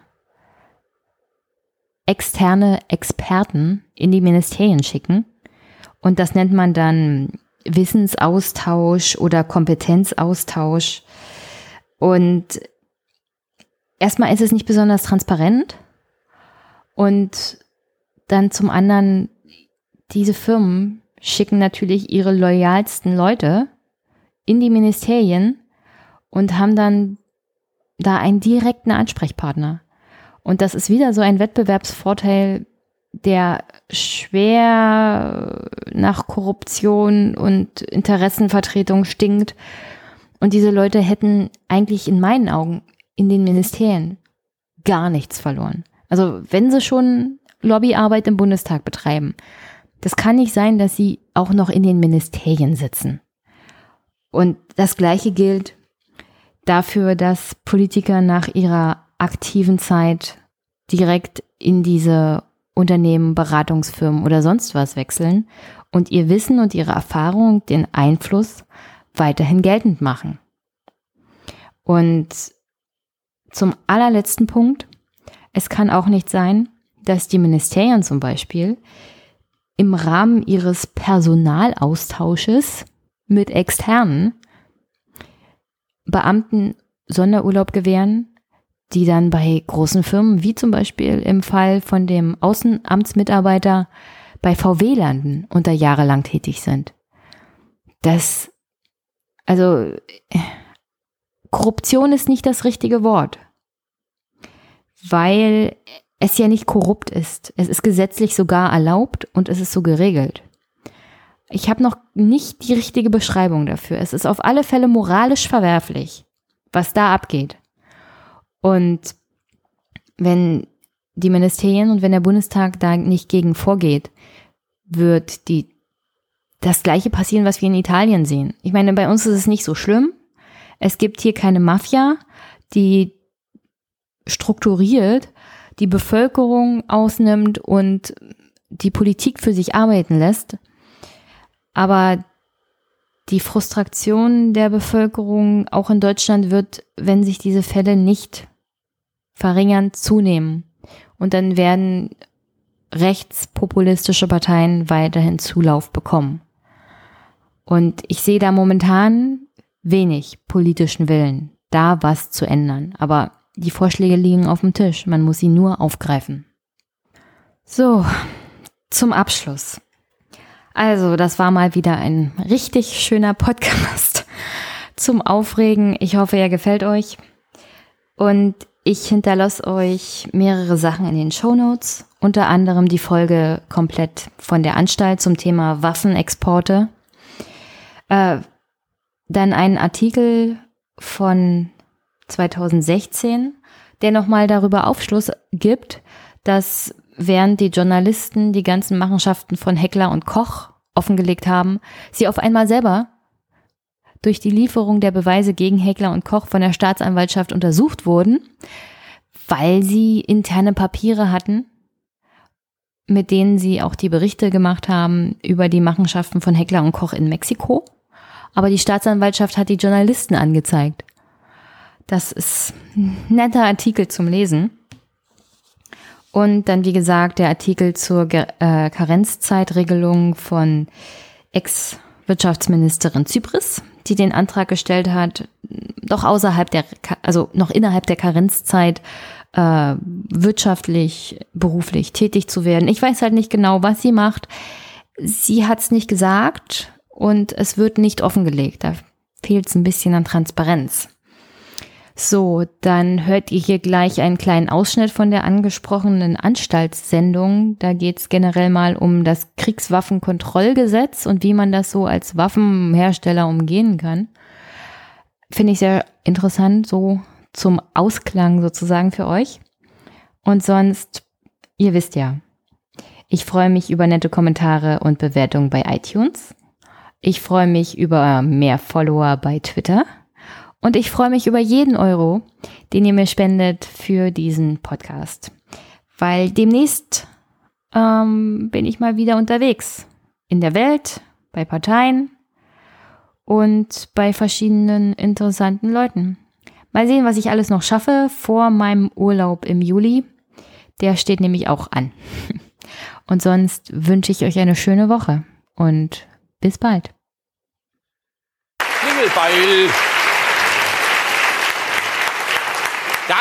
externe Experten in die Ministerien schicken. Und das nennt man dann Wissensaustausch oder Kompetenzaustausch. Und erstmal ist es nicht besonders transparent. Und dann zum anderen, diese Firmen schicken natürlich ihre loyalsten Leute in die Ministerien und haben dann da einen direkten Ansprechpartner. Und das ist wieder so ein Wettbewerbsvorteil, der schwer nach Korruption und Interessenvertretung stinkt. Und diese Leute hätten eigentlich in meinen Augen in den Ministerien gar nichts verloren. Also wenn sie schon Lobbyarbeit im Bundestag betreiben, das kann nicht sein, dass sie auch noch in den Ministerien sitzen. Und das Gleiche gilt dafür, dass Politiker nach ihrer aktiven Zeit direkt in diese Unternehmen, Beratungsfirmen oder sonst was wechseln und ihr Wissen und ihre Erfahrung, den Einfluss weiterhin geltend machen. Und zum allerletzten Punkt, es kann auch nicht sein, dass die Ministerien zum Beispiel im Rahmen ihres Personalaustausches mit externen Beamten Sonderurlaub gewähren, die dann bei großen Firmen, wie zum Beispiel im Fall von dem Außenamtsmitarbeiter bei VW landen und da jahrelang tätig sind. Das, also, Korruption ist nicht das richtige Wort, weil es ja nicht korrupt ist. Es ist gesetzlich sogar erlaubt und es ist so geregelt. Ich habe noch nicht die richtige Beschreibung dafür. Es ist auf alle Fälle moralisch verwerflich, was da abgeht. Und wenn die Ministerien und wenn der Bundestag da nicht gegen vorgeht, wird die das gleiche passieren, was wir in Italien sehen. Ich meine, bei uns ist es nicht so schlimm. Es gibt hier keine Mafia, die strukturiert die Bevölkerung ausnimmt und die Politik für sich arbeiten lässt. Aber die Frustration der Bevölkerung auch in Deutschland wird, wenn sich diese Fälle nicht verringern, zunehmen. Und dann werden rechtspopulistische Parteien weiterhin Zulauf bekommen. Und ich sehe da momentan wenig politischen Willen, da was zu ändern. Aber die Vorschläge liegen auf dem Tisch, man muss sie nur aufgreifen. So, zum Abschluss. Also, das war mal wieder ein richtig schöner Podcast zum Aufregen. Ich hoffe, er gefällt euch. Und ich hinterlasse euch mehrere Sachen in den Show Notes, unter anderem die Folge komplett von der Anstalt zum Thema Waffenexporte. Äh, dann einen Artikel von 2016, der nochmal darüber Aufschluss gibt, dass während die Journalisten die ganzen Machenschaften von Heckler und Koch offengelegt haben, sie auf einmal selber durch die Lieferung der Beweise gegen Heckler und Koch von der Staatsanwaltschaft untersucht wurden, weil sie interne Papiere hatten, mit denen sie auch die Berichte gemacht haben über die Machenschaften von Heckler und Koch in Mexiko. Aber die Staatsanwaltschaft hat die Journalisten angezeigt. Das ist ein netter Artikel zum Lesen. Und dann, wie gesagt, der Artikel zur äh, Karenzzeitregelung von Ex-Wirtschaftsministerin Zypris, die den Antrag gestellt hat, doch außerhalb der, also noch innerhalb der Karenzzeit äh, wirtschaftlich, beruflich tätig zu werden. Ich weiß halt nicht genau, was sie macht. Sie hat es nicht gesagt und es wird nicht offengelegt. Da fehlt es ein bisschen an Transparenz. So, dann hört ihr hier gleich einen kleinen Ausschnitt von der angesprochenen Anstaltssendung. Da geht es generell mal um das Kriegswaffenkontrollgesetz und wie man das so als Waffenhersteller umgehen kann. Finde ich sehr interessant, so zum Ausklang sozusagen für euch. Und sonst, ihr wisst ja, ich freue mich über nette Kommentare und Bewertungen bei iTunes. Ich freue mich über mehr Follower bei Twitter. Und ich freue mich über jeden Euro, den ihr mir spendet für diesen Podcast. Weil demnächst ähm, bin ich mal wieder unterwegs. In der Welt, bei Parteien und bei verschiedenen interessanten Leuten. Mal sehen, was ich alles noch schaffe vor meinem Urlaub im Juli. Der steht nämlich auch an. Und sonst wünsche ich euch eine schöne Woche und bis bald. Klingelbeil. Da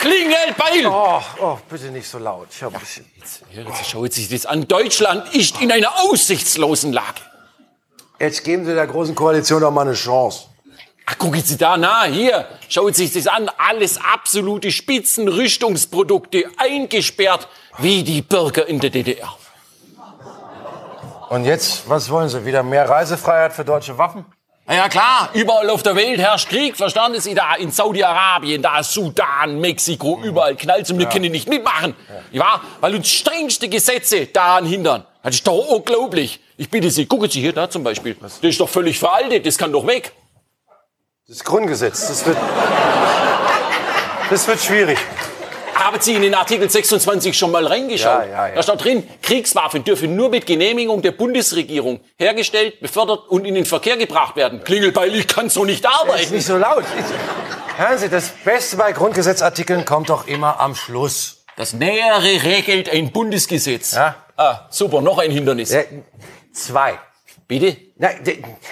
klingelt Beil! Oh, oh, bitte nicht so laut. Ich hab ja, bisschen... Jetzt, jetzt schaut sich das an. Deutschland ist in einer aussichtslosen Lage. Jetzt geben Sie der Großen Koalition doch mal eine Chance. Ach, gucken Sie da nach, hier, schaut sich das an. Alles absolute Spitzenrüstungsprodukte, eingesperrt wie die Bürger in der DDR. Und jetzt, was wollen Sie? Wieder mehr Reisefreiheit für deutsche Waffen? Na ja klar, überall auf der Welt herrscht Krieg, verstanden Sie da? In Saudi-Arabien, da Sudan, Mexiko, überall knallt und wir ja. können nicht mitmachen. Ja. ja, weil uns strengste Gesetze daran hindern. Das ist doch unglaublich. Ich bitte Sie, gucken Sie hier da zum Beispiel. Das ist doch völlig veraltet, das kann doch weg. Das Grundgesetz, das wird, das wird schwierig. Haben Sie in den Artikel 26 schon mal reingeschaut? Ja, ja, ja. Da steht drin, Kriegswaffen dürfen nur mit Genehmigung der Bundesregierung hergestellt, befördert und in den Verkehr gebracht werden. Klingelbeil, ich kann so nicht arbeiten. Ist nicht so laut. Hören Sie, das Beste bei Grundgesetzartikeln kommt doch immer am Schluss. Das Nähere regelt ein Bundesgesetz. Ja? Ah, super, noch ein Hindernis. Ja, zwei. Bitte? Na,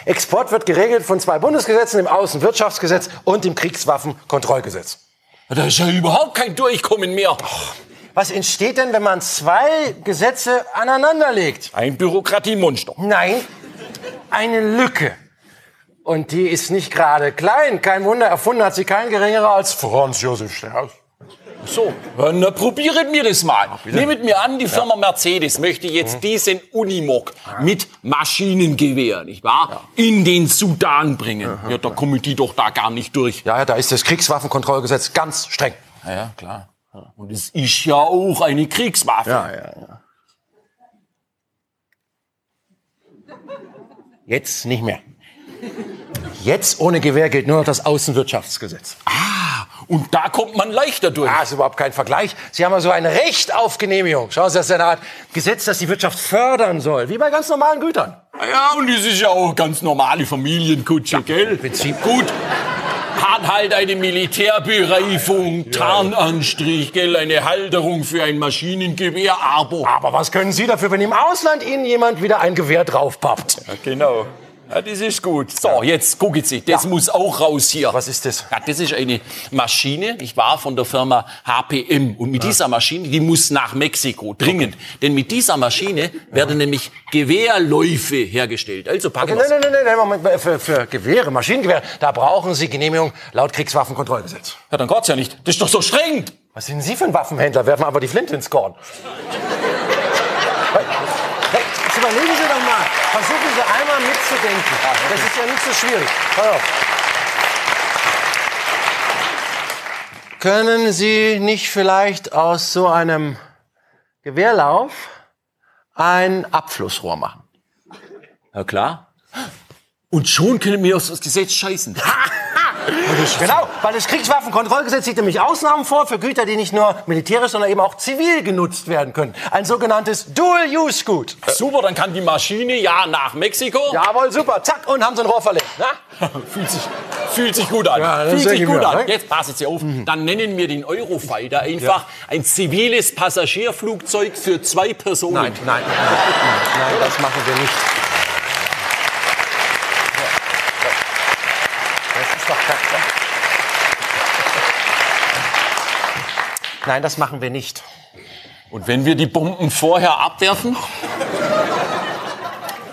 Export wird geregelt von zwei Bundesgesetzen, dem Außenwirtschaftsgesetz und dem Kriegswaffenkontrollgesetz. Da ist ja überhaupt kein Durchkommen mehr. Was entsteht denn, wenn man zwei Gesetze aneinanderlegt? Ein Bürokratiemonster. Nein, eine Lücke. Und die ist nicht gerade klein. Kein Wunder, erfunden hat sie kein geringerer als Franz Josef Strauß. So, dann probieren wir das mal. Nehmt mir an, die Firma Mercedes möchte jetzt Mhm. diesen Unimog mit Maschinengewehr, nicht wahr, in den Sudan bringen. Ja, da kommen die doch da gar nicht durch. Ja, ja, da ist das Kriegswaffenkontrollgesetz ganz streng. Ja, ja klar. Ja. Und es ist ja auch eine Kriegswaffe. ja, ja. Jetzt nicht mehr. Jetzt ohne Gewehr gilt nur noch das Außenwirtschaftsgesetz. Und da kommt man leichter durch. Ah, ist überhaupt kein Vergleich. Sie haben also ein Recht auf Genehmigung. Schauen Sie, das ist eine Art Gesetz, das die Wirtschaft fördern soll, wie bei ganz normalen Gütern. Ja, und das ist ja auch ganz normale Familienkutsche, gell? Prinzip. Gut. Hat halt eine Militärbereifung, Tarnanstrich, gell? Eine Halterung für ein Maschinengewehr, aber... Aber was können Sie dafür, wenn im Ausland Ihnen jemand wieder ein Gewehr draufpappt? Genau. Ja, das ist gut. So, jetzt gucken Sie, das muss auch raus hier. Was ist das? Ja, das ist eine Maschine, ich war von der Firma HPM. Und mit dieser Maschine, die muss nach Mexiko, dringend. Denn mit dieser Maschine werden nämlich Gewehrläufe hergestellt. Also packen Nein, wir's. nein, nein, nein, Moment, für, für Gewehre, Maschinengewehre, da brauchen Sie Genehmigung laut Kriegswaffenkontrollgesetz. Ja, dann geht's ja nicht. Das ist doch so streng. Was sind Sie für ein Waffenhändler? Werfen aber die Flinte ins Korn. Überlegen Sie doch mal. Versuchen Sie einmal mitzudenken. Das ist ja nicht so schwierig. Pass auf. Können Sie nicht vielleicht aus so einem Gewehrlauf ein Abflussrohr machen? Ja, klar. Und schon können wir aus das Gesetz scheißen. Genau, weil das Kriegswaffenkontrollgesetz sieht nämlich Ausnahmen vor für Güter, die nicht nur militärisch, sondern eben auch zivil genutzt werden können. Ein sogenanntes Dual-Use-Gut. Super, dann kann die Maschine ja nach Mexiko. Jawohl, super. Zack, und haben sie ein Rohr verlegt. Na? Fühlt sich, fühlt sich gut an. Ja, fühlt sich ich gut an. ne? Jetzt passen Sie auf. Dann nennen wir den Eurofighter einfach ein ziviles Passagierflugzeug für zwei Personen. Nein, nein, nein, nein, nein, das machen wir nicht. Das ist doch Kacke. Nein, das machen wir nicht. Und wenn wir die Bomben vorher abwerfen?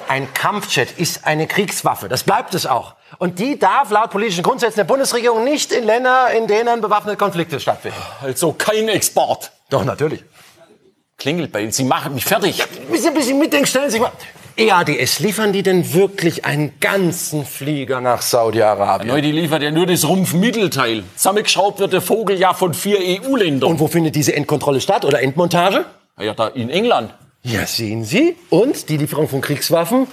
Ein Kampfjet ist eine Kriegswaffe. Das bleibt es auch. Und die darf laut politischen Grundsätzen der Bundesregierung nicht in Länder, in denen bewaffnete Konflikte stattfinden. Also kein Export. Doch, natürlich. Klingelbeil, Sie machen mich fertig. Ein bisschen, bisschen mitdenken, stellen Sie sich mal. EADS, liefern die denn wirklich einen ganzen Flieger nach Saudi-Arabien? Neu, die liefert ja nur das Rumpfmittelteil. Zusammengeschraubt wird der Vogel ja von vier EU-Ländern. Und wo findet diese Endkontrolle statt oder Endmontage? Ja, da in England. Ja, sehen Sie. Und die Lieferung von Kriegswaffen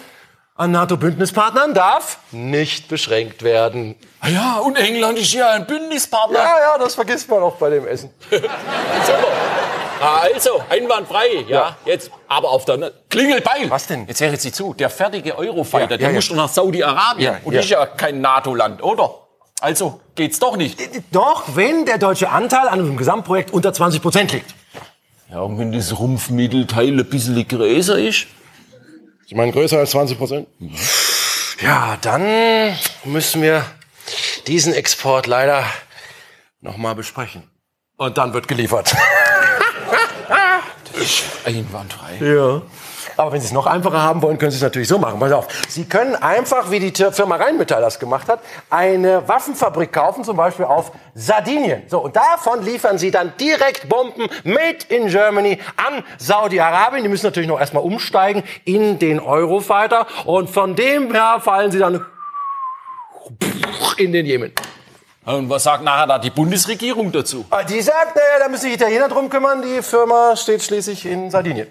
an NATO-Bündnispartnern darf nicht beschränkt werden. Ja, und England ist ja ein Bündnispartner. Ja, ja, das vergisst man auch bei dem Essen. Super. Ah, Also, einwandfrei, ja. Jetzt, aber auf der Klingelbeil. Was denn? Jetzt hören Sie zu, der fertige Eurofighter, Ja, der ja, muss ja. doch nach Saudi-Arabien. Ja, und ja. ist ja kein NATO-Land, oder? Also geht's doch nicht. Doch, wenn der deutsche Anteil an dem Gesamtprojekt unter 20 Prozent liegt. Ja, und wenn das Rumpfmittelteil ein bisschen größer ist? Sie meinen größer als 20 Prozent? Ja, dann müssen wir diesen Export leider noch mal besprechen. Und dann wird geliefert. Einwandfrei. Ja. Aber wenn Sie es noch einfacher haben wollen, können Sie es natürlich so machen. Pass auf. Sie können einfach, wie die Firma Rheinmetall das gemacht hat, eine Waffenfabrik kaufen, zum Beispiel auf Sardinien. So, und davon liefern Sie dann direkt Bomben made in Germany an Saudi-Arabien. Die müssen natürlich noch erstmal umsteigen in den Eurofighter. Und von dem her fallen Sie dann in den Jemen. Und was sagt nachher da die Bundesregierung dazu? Ah, Die sagt, naja, da müssen sich Italiener drum kümmern. Die Firma steht schließlich in Sardinien.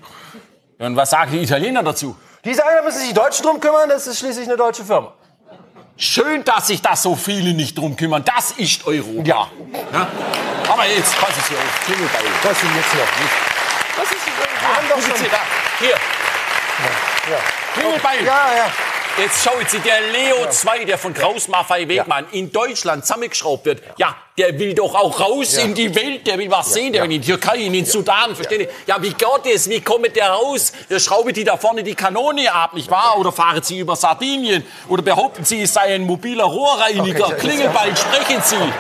Und was sagen die Italiener dazu? Die sagen, da müssen sich die Deutschen drum kümmern. Das ist schließlich eine deutsche Firma. Schön, dass sich da so viele nicht drum kümmern. Das ist Europa. Ja. Ja? Aber jetzt passen Sie auf. Klingelbeil. Was denn jetzt noch? Das ist haben doch schon- Sie da. Hier. Klingelbeil. Ja, ja. Jetzt schauen Sie, der Leo 2, der von Kraus Maffei Wegmann in Deutschland zusammengeschraubt wird. Ja, der will doch auch raus in die Welt, der will was sehen, der will in die Türkei, in den Sudan, verstehen Sie? Ja, wie geht das? Wie kommt der raus? Der schraube die da vorne die Kanone ab, nicht wahr? Oder fahren Sie über Sardinien? Oder behaupten Sie, es sei ein mobiler Rohrreiniger? Okay, Klingelbeil, sprechen Sie.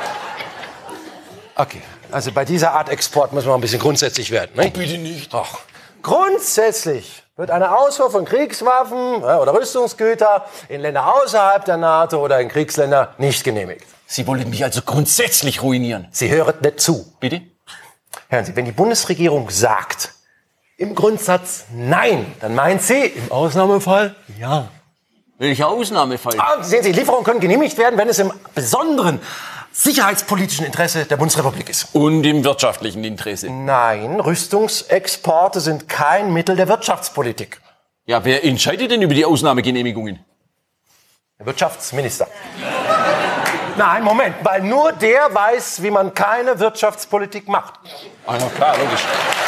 Okay, also bei dieser Art Export müssen wir ein bisschen grundsätzlich werden. Ne? Bitte nicht. Doch. Grundsätzlich wird eine Ausfuhr von Kriegswaffen oder Rüstungsgüter in Länder außerhalb der NATO oder in Kriegsländer nicht genehmigt. Sie wollen mich also grundsätzlich ruinieren. Sie hören nicht zu. Bitte? Hören Sie, wenn die Bundesregierung sagt, im Grundsatz nein, dann meint sie im Ausnahmefall ja. Welcher Ausnahmefall? Ah, sehen Sie, Lieferungen können genehmigt werden, wenn es im besonderen sicherheitspolitischen Interesse der Bundesrepublik ist. Und im wirtschaftlichen Interesse. Nein, Rüstungsexporte sind kein Mittel der Wirtschaftspolitik. Ja, wer entscheidet denn über die Ausnahmegenehmigungen? Der Wirtschaftsminister. Nein, Moment, weil nur der weiß, wie man keine Wirtschaftspolitik macht. Ah, ja, klar, logisch.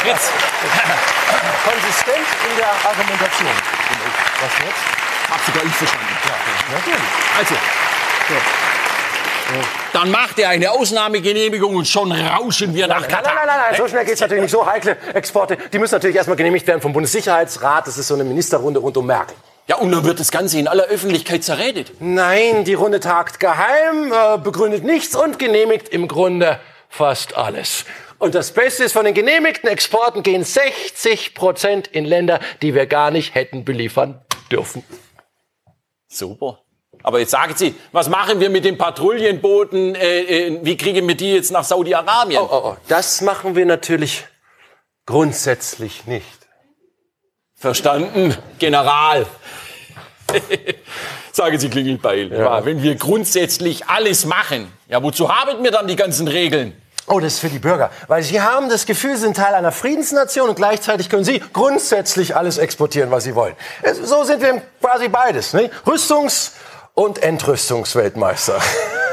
Jetzt. Konsistent in der Argumentation. Was jetzt? Hab sogar ich verstanden. Ja, natürlich. Also. Dann macht er eine Ausnahmegenehmigung und schon rauschen wir nach Nein, Katar. nein, nein, nein, so schnell geht's natürlich nicht. So heikle Exporte, die müssen natürlich erstmal genehmigt werden vom Bundessicherheitsrat. Das ist so eine Ministerrunde rund um Merkel. Ja, und dann wird das Ganze in aller Öffentlichkeit zerredet. Nein, die Runde tagt geheim, äh, begründet nichts und genehmigt im Grunde fast alles. Und das Beste ist, von den genehmigten Exporten gehen 60 Prozent in Länder, die wir gar nicht hätten beliefern dürfen. Super. Aber jetzt sagen Sie, was machen wir mit den Patrouillenbooten? Äh, äh, wie kriegen wir die jetzt nach Saudi-Arabien? Oh, oh, oh. Das machen wir natürlich grundsätzlich nicht. Verstanden, General. Sagen Sie Klingelbeil. Ja. Wenn wir grundsätzlich alles machen, ja, wozu haben wir dann die ganzen Regeln? Oh, das ist für die Bürger. Weil sie haben das Gefühl, sie sind Teil einer Friedensnation und gleichzeitig können sie grundsätzlich alles exportieren, was sie wollen. So sind wir quasi beides. Ne? Rüstungs- und Entrüstungsweltmeister.